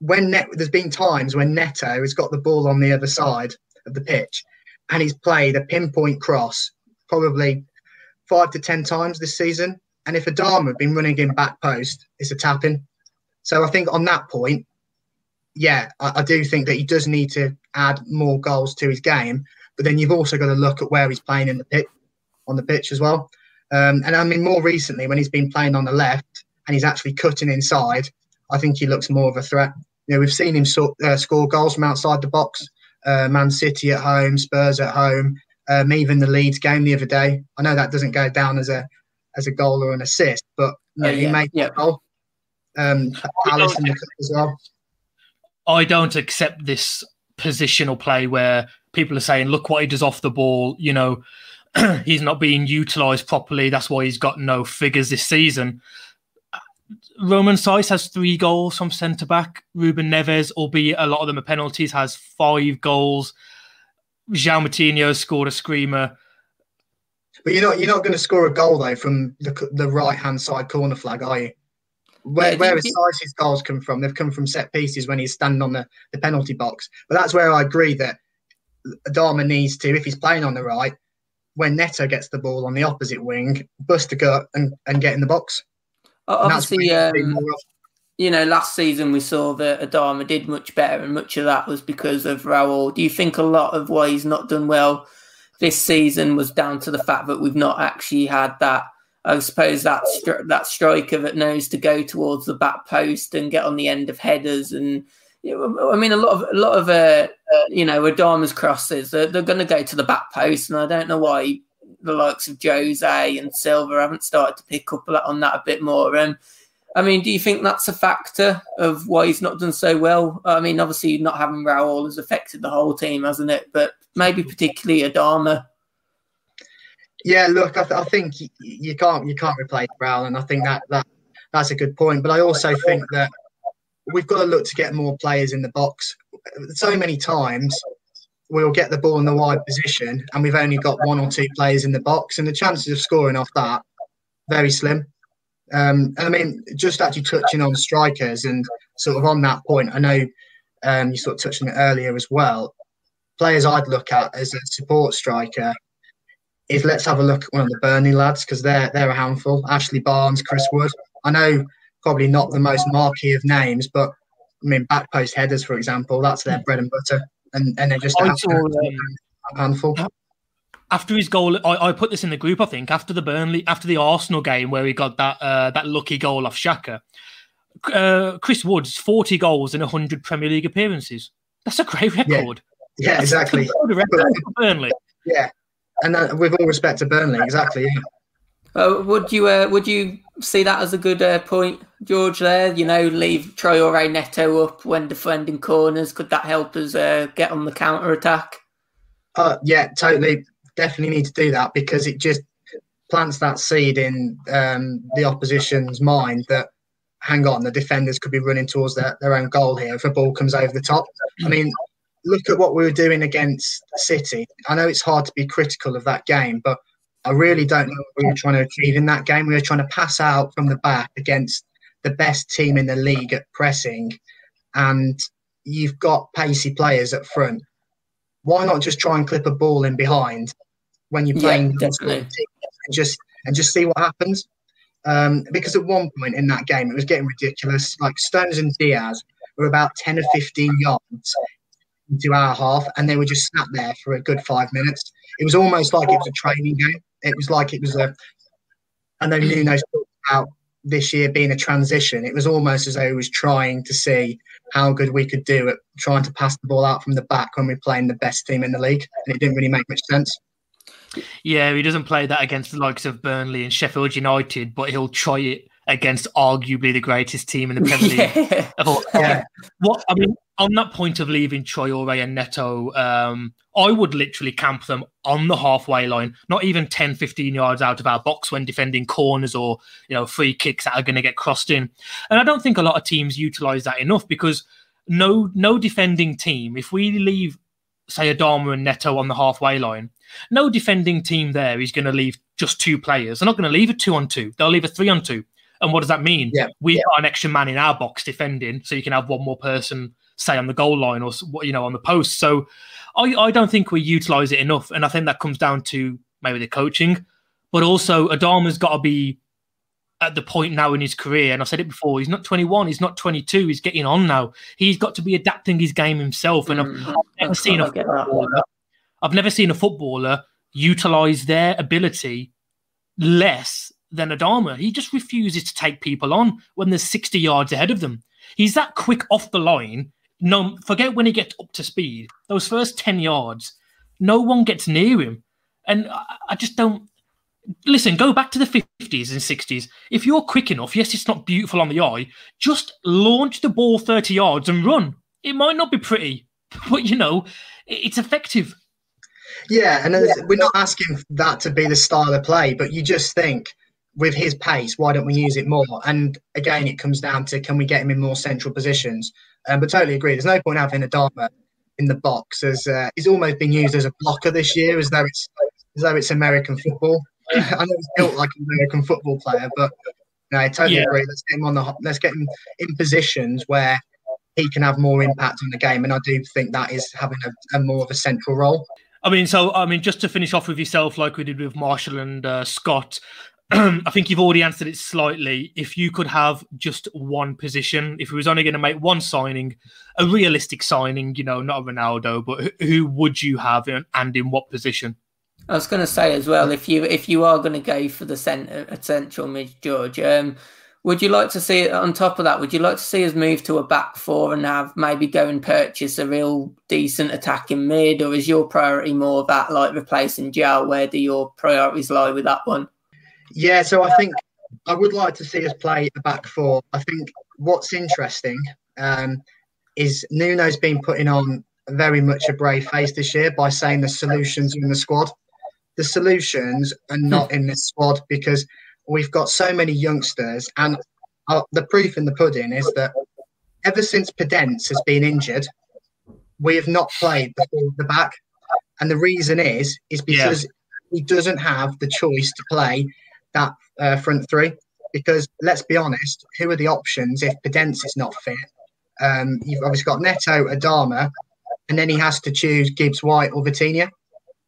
When Net, there's been times when Neto has got the ball on the other side of the pitch, and he's played a pinpoint cross probably five to ten times this season. And if Adama had been running in back post, it's a tapping. So I think on that point, yeah, I, I do think that he does need to add more goals to his game. But then you've also got to look at where he's playing in the pitch, on the pitch as well. Um, and I mean, more recently, when he's been playing on the left and he's actually cutting inside, I think he looks more of a threat. You know, we've seen him so, uh, score goals from outside the box. Uh, Man City at home, Spurs at home, um, even the Leeds game the other day. I know that doesn't go down as a as a goal or an assist, but you know, Oh, he yeah, made yeah. a goal. Um, the as well. I don't accept this positional play where people are saying, look what he does off the ball. You know, he's not being utilized properly. That's why he's got no figures this season. Romain Saïss has three goals from centre back. Ruben Neves, albeit a lot of them are penalties, has five goals. João Moutinho scored a screamer. But you're not you're not going to score a goal though from the the right hand side corner flag, are you? Where Yeah, where do his you- goals come from? They've come from set pieces when he's standing on the, the penalty box. But that's where I agree that Adama needs to, if he's playing on the right, when Neto gets the ball on the opposite wing, bust a gut and, and get in the box. And that's Obviously, what we need to do um, more of. You know, last season we saw that Adama did much better, and much of that was because of Raul. Do you think a lot of why he's not done well this season was down to the fact that we've not actually had that? I suppose that stri- that striker that knows to go towards the back post and get on the end of headers, and you know, I mean, a lot of a lot of uh, you know Adama's crosses they're, they're going to go to the back post, and I don't know why the likes of Jose and Silva haven't started to pick up on that a bit more. Um, I mean, do you think that's a factor of why he's not done so well? I mean, obviously, not having Raul has affected the whole team, hasn't it? But maybe particularly Adama. Yeah, look, I, th- I think you, can't you can't replace Brown, and I think that that that's a good point. But I also think that we've got to look to get more players in the box. So many times we'll get the ball in the wide position, and we've only got one or two players in the box, and the chances of scoring off that very slim. Um, and I mean, just actually touching on strikers and sort of on that point, I know um, you sort of touched on it earlier as well. Players I'd look at as a support striker is let's have a look at one of the Burnley lads because they're they're a handful. Ashley Barnes, Chris Wood. I know probably not the most marquee of names, but I mean back post headers, for example, that's their bread and butter, and and they're just a um, handful. After his goal, I, I put this in the group. I think after the Burnley, after the Arsenal game where he got that uh, that lucky goal off Xhaka, uh, Chris Wood's forty goals in hundred Premier League appearances. That's a great record. Yeah, That's exactly. a good record for Burnley. Yeah, and uh, with all respect to Burnley, exactly. Yeah. Uh, would you uh, would you see that as a good uh, point, George? There, you know, leave Traore Neto up when defending corners. Could that help us uh, get on the counter attack? Uh, yeah, totally. Definitely need to do that because it just plants that seed in um, the opposition's mind that hang on, the defenders could be running towards their, their own goal here if a ball comes over the top. I mean, look at what we were doing against City. I know it's hard to be critical of that game, but I really don't know what we were trying to achieve in that game. We were trying to pass out from the back against the best team in the league at pressing, and you've got pacey players up front. Why not just try and clip a ball in behind when you're playing Yeah, and just and just see what happens? Um, because at one point in that game, it was getting ridiculous. Like Stones and Dias were about ten or fifteen yards into our half, and they were just sat there for a good five minutes. It was almost like it was a training game. It was like it was a. I know Nuno talked about this year being a transition. It was almost as though he was trying to see how good we could do at trying to pass the ball out from the back when we're playing the best team in the league, and it didn't really make much sense. Yeah, he doesn't play that against the likes of Burnley and Sheffield United, but he'll try it against arguably the greatest team in the Premier League yeah. of all. Yeah. What I mean, on that point of leaving Traore and Neto, um, I would literally camp them on the halfway line, not even 10, 15 yards out of our box when defending corners or you know free kicks that are going to get crossed in. And I don't think a lot of teams utilize that enough because no no defending team, if we leave say Adama and Neto on the halfway line, no defending team there is going to leave just two players. They're not going to leave a two on two. They'll leave a three on two. And what does that mean? Yeah. We've Yeah. got an extra man in our box defending, so you can have one more person, say on the goal line or you know on the post. So I, I don't think we utilize it enough, and I think that comes down to maybe the coaching, but also Adama's got to be at the point now in his career, and I've said it before. He's not 21, he's not 22, he's getting on now. He's got to be adapting his game himself, and I've Mm, never that's seen a I get that. footballer. I've never seen a footballer utilize their ability less than Adama. He just refuses to take people on when there's 60 yards ahead of them. He's that quick off the line. No, forget when he gets up to speed. Those first 10 yards, no one gets near him. And I, I just don't listen, go back to the 50s and 60s. If you're quick enough, yes, it's not beautiful on the eye, just launch the ball 30 yards and run. It might not be pretty, but you know, it's effective. Yeah, and uh, there's- we're not asking that to be the style of play, but you just think with his pace, why don't we use it more? And again, it comes down to can we get him in more central positions? Um, but totally agree. There's no point having a Adama in the box as uh, he's almost been used as a blocker this year, as though it's as though it's American football. I know he's built like an American football player, but no, I totally Yeah. agree. Let's get him on the let's get him in positions where he can have more impact on the game, and I do think that is having a, a more of a central role. I mean, so I mean, just to finish off with yourself, like we did with Marshall and uh, Scott, I think you've already answered it slightly. If you could have just one position, if he was only going to make one signing, a realistic signing, you know, not a Ronaldo, but who, would you have and, in what position? I was going to say as well, if you if you are going to go for the centre, a central mid, George, um, would you like to see on top of that? Would you like to see us move to a back four and have maybe go and purchase a real decent attacking mid, or is your priority more that like replacing Joe? Where do your priorities lie with that one? Yeah, so I think I would like to see us play a back four. I think what's interesting um, is Nuno's been putting on very much a brave face this year by saying the solutions are in the squad. The solutions are not in this squad because we've got so many youngsters, and uh, the proof in the pudding is that ever since Podence has been injured, we have not played the, the back, and the reason is is Yeah. because he doesn't have the choice to play that uh, front three. Because let's be honest, who are the options if Podence is not fit? Um, you've obviously got Neto, Adama, and then he has to choose Gibbs White or Vitinha.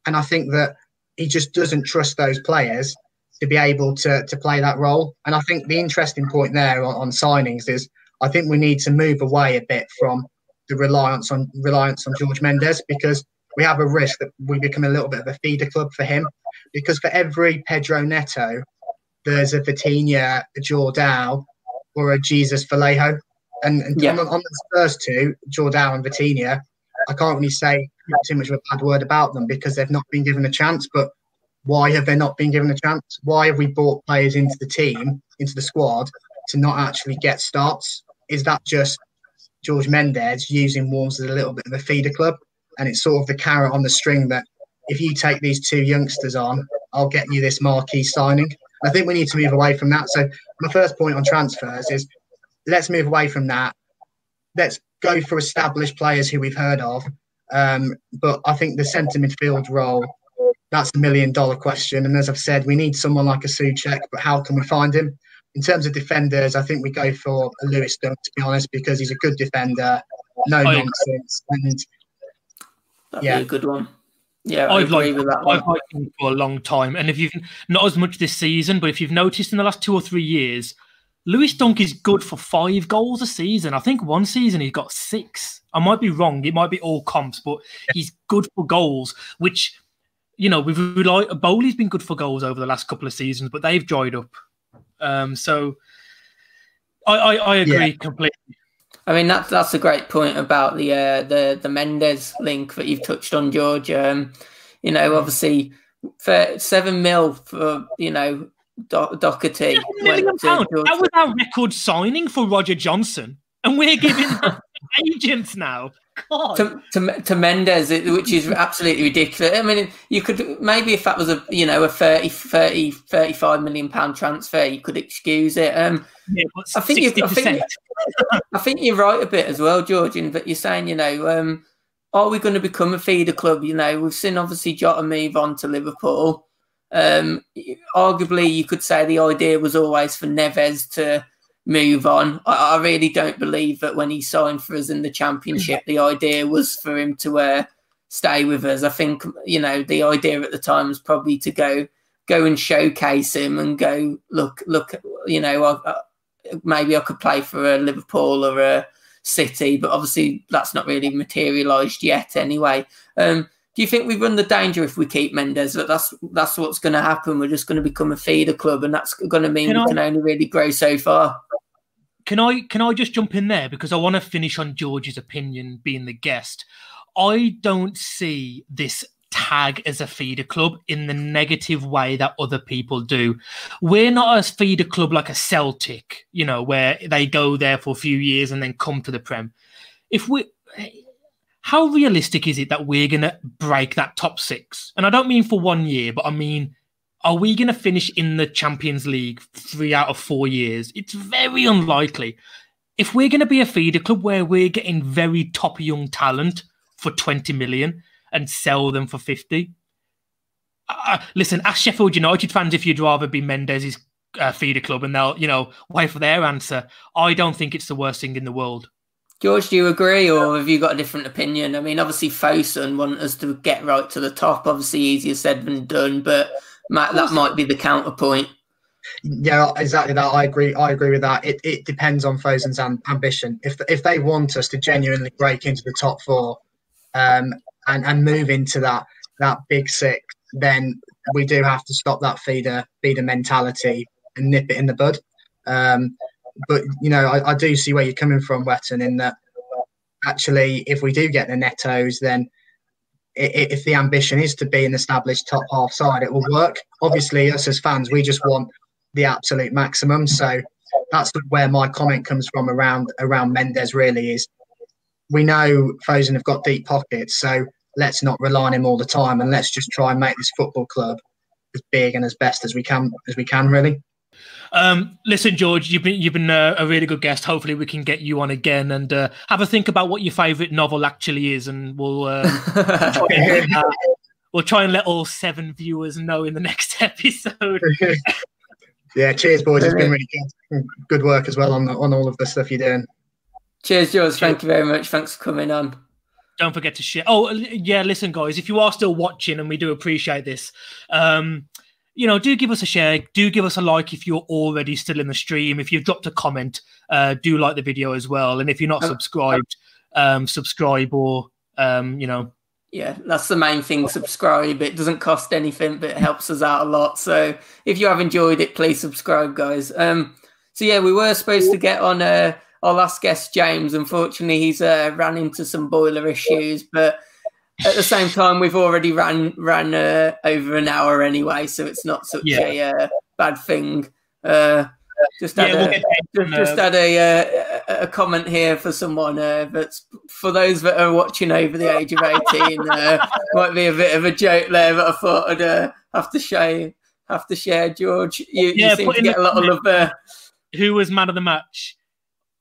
And I think that he just doesn't trust those players to be able to, to play that role. And I think the interesting point there on, on signings is I think we need to move away a bit from the reliance on reliance on George Mendes because we have a risk that we become a little bit of a feeder club for him. Because for every Pedro Neto, there's a Vitinha, a Jordao, or a Jesus Vallejo. And, and Yeah. on, on those first two, Jordao and Vitinha, I can't really say too much of a bad word about them because they've not been given a chance. But why have they not been given a chance? Why have we brought players into the team, into the squad, to not actually get starts? Is that just George Mendes using Wolves as a little bit of a feeder club? And it's sort of the carrot on the string that if you take these two youngsters on, I'll get you this marquee signing. I think we need to move away from that. So my first point on transfers is let's move away from that. Let's go for established players who we've heard of. Um, but I think the centre midfield role, that's a million dollar question. And as I've said, we need someone like a Soucek, but how can we find him? In terms of defenders, I think we go for a Lewis Dunk, to be honest, because he's a good defender, no nonsense. And That'd Yeah. be a good one. Yeah, I I've agree liked, with that one. I've liked him for a long time, and if you've not as much this season, but if you've noticed in the last two or three years, Lewis Dunk is good for five goals a season. I think one season he got six. I might be wrong; it might be all comps, but he's good for goals. Which, you know, we've relied. Boly's been good for goals over the last couple of seasons, but they've dried up. Um, so, I I, I agree Yeah. completely. I mean that's that's a great point about the uh, the the Mendes link that you've touched on, George. Um, you know, obviously, for seven mil for you know Do- Doherty. Seven million pounds. That was our record signing for Roger Johnson, and we're giving agents now. God. to, to, to Mendes, which is absolutely ridiculous. I mean, you could maybe if that was a you know a 30, 30 35 million pound transfer, you could excuse it. Um, Yeah, I think you- I 60%. think- I think you're right a bit as well, Georgian. But you're saying, you know, um, are we going to become a feeder club? You know, we've seen obviously Jota move on to Liverpool. Um, arguably, you could say the idea was always for Neves to move on. I, I really don't believe that when he signed for us in the Championship, the idea was for him to uh, stay with us. I think you know the idea at the time was probably to go go and showcase him and go look look. You know, I, maybe I could play for a Liverpool or a City, but obviously that's not really materialised yet. Anyway, um, do you think we run the danger if we keep Mendes that that's that's what's going to happen? We're just going to become a feeder club, and that's going to mean Can we I- can only really grow so far. Can I can I just jump in there because I want to finish on George's opinion being the guest. I don't see this tag as a feeder club in the negative way that other people do. We're not a feeder club like a Celtic, you know, where they go there for a few years and then come to the Prem. If we how realistic is it that we're going to break that top 6? And I don't mean for one year, but I mean are we going to finish in the Champions League three out of four years? It's very unlikely. If we're going to be a feeder club where we're getting very top young talent for 20 million and sell them for 50, uh, listen, ask Sheffield United fans if you'd rather be Mendes's uh, feeder club and they'll, you know, wait for their answer. I don't think it's the worst thing in the world. George, do you agree, or have you got a different opinion? I mean, obviously, Fosun want us to get right to the top. Obviously, easier said than done, but ma- that might be the counterpoint. Yeah, exactly that. I agree. I agree with that. It, it depends on Fosun's am- ambition. If if they want us to genuinely break into the top four, um, and and move into that that big six, then we do have to stop that feeder feeder mentality and nip it in the bud. Um, but you know, I, I do see where you're coming from, Wetton, in that actually, if we do get the Netos, then i- i- if the ambition is to be an established top half side, it will work. Obviously, us as fans, we just want the absolute maximum. So that's where my comment comes from around around Mendes. Really, is we know Fosun have got deep pockets, so let's not rely on him all the time, and let's just try and make this football club as big and as best as we can as we can. Really. Um, listen, George, you've been you've been uh, a really good guest. Hopefully, we can get you on again and uh, have a think about what your favourite novel actually is, and we'll uh, try and, uh, we'll try and let all seven viewers know in the next episode. yeah, cheers, boys. It's been really good. Good work as well on on all of the stuff you're doing. Cheers, George. Thank you very much. Thanks for coming on. Don't forget to share. Oh, yeah, listen, guys, if you are still watching, and we do appreciate this, um, you know, do give us a share. Do give us a like if you're already still in the stream. If you've dropped a comment, uh, do like the video as well. And if you're not Um, subscribed, um, subscribe or, um, you know, Yeah, that's the main thing. Subscribe. It doesn't cost anything, but it helps us out a lot. So if you have enjoyed it, please subscribe, guys. Um, so yeah, we were supposed to get on uh, our last guest, James. Unfortunately, he's uh, ran into some boiler issues, but at the same time, we've already ran ran uh, over an hour anyway, so it's not such Yeah. a uh, bad thing. Uh, just had yeah, we'll a- just, just had a, uh, a a comment here for someone uh, that's for those that are watching over the age of 18 uh, might be a bit of a joke there but I thought I'd uh, have to share have to share George you, Yeah, you seem to get a lot of love there who was man of the match?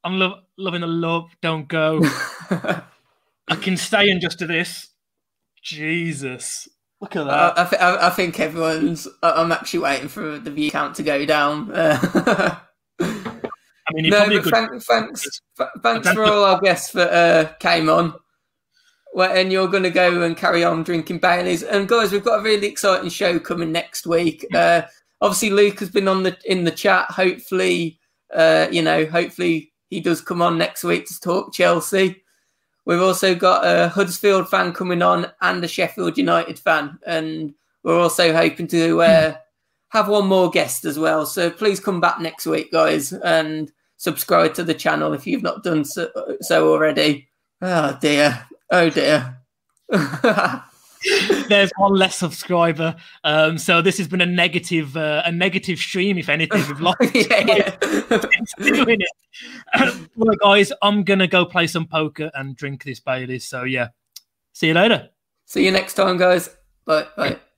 I'm lo- loving the love. Don't go. I can stay in just to this. Jesus. Look at that. I, I, th- I, I think everyone's. I- I'm actually waiting for the view count to go down. Uh, I mean, you're no, probably a but good. thank, thanks, th- thanks for all our guests that uh, came on. Well, and you're going to go and carry on drinking Baileys. And guys, we've got a really exciting show coming next week. Uh, obviously, Luke has been on the in the chat. Hopefully, uh, you know, hopefully he does come on next week to talk Chelsea. We've also got a Huddersfield fan coming on and a Sheffield United fan, and we're also hoping to uh, have one more guest as well. So please come back next week, guys, and subscribe to the channel if you've not done so, so already. Oh dear, oh dear. There's one less subscriber. Um, so this has been a negative, uh, a negative stream. If anything, we've lost. yeah, doing it. Well, guys, I'm gonna go play some poker and drink this Bailey's. So yeah, see you later. See you next time, guys. Bye. Bye.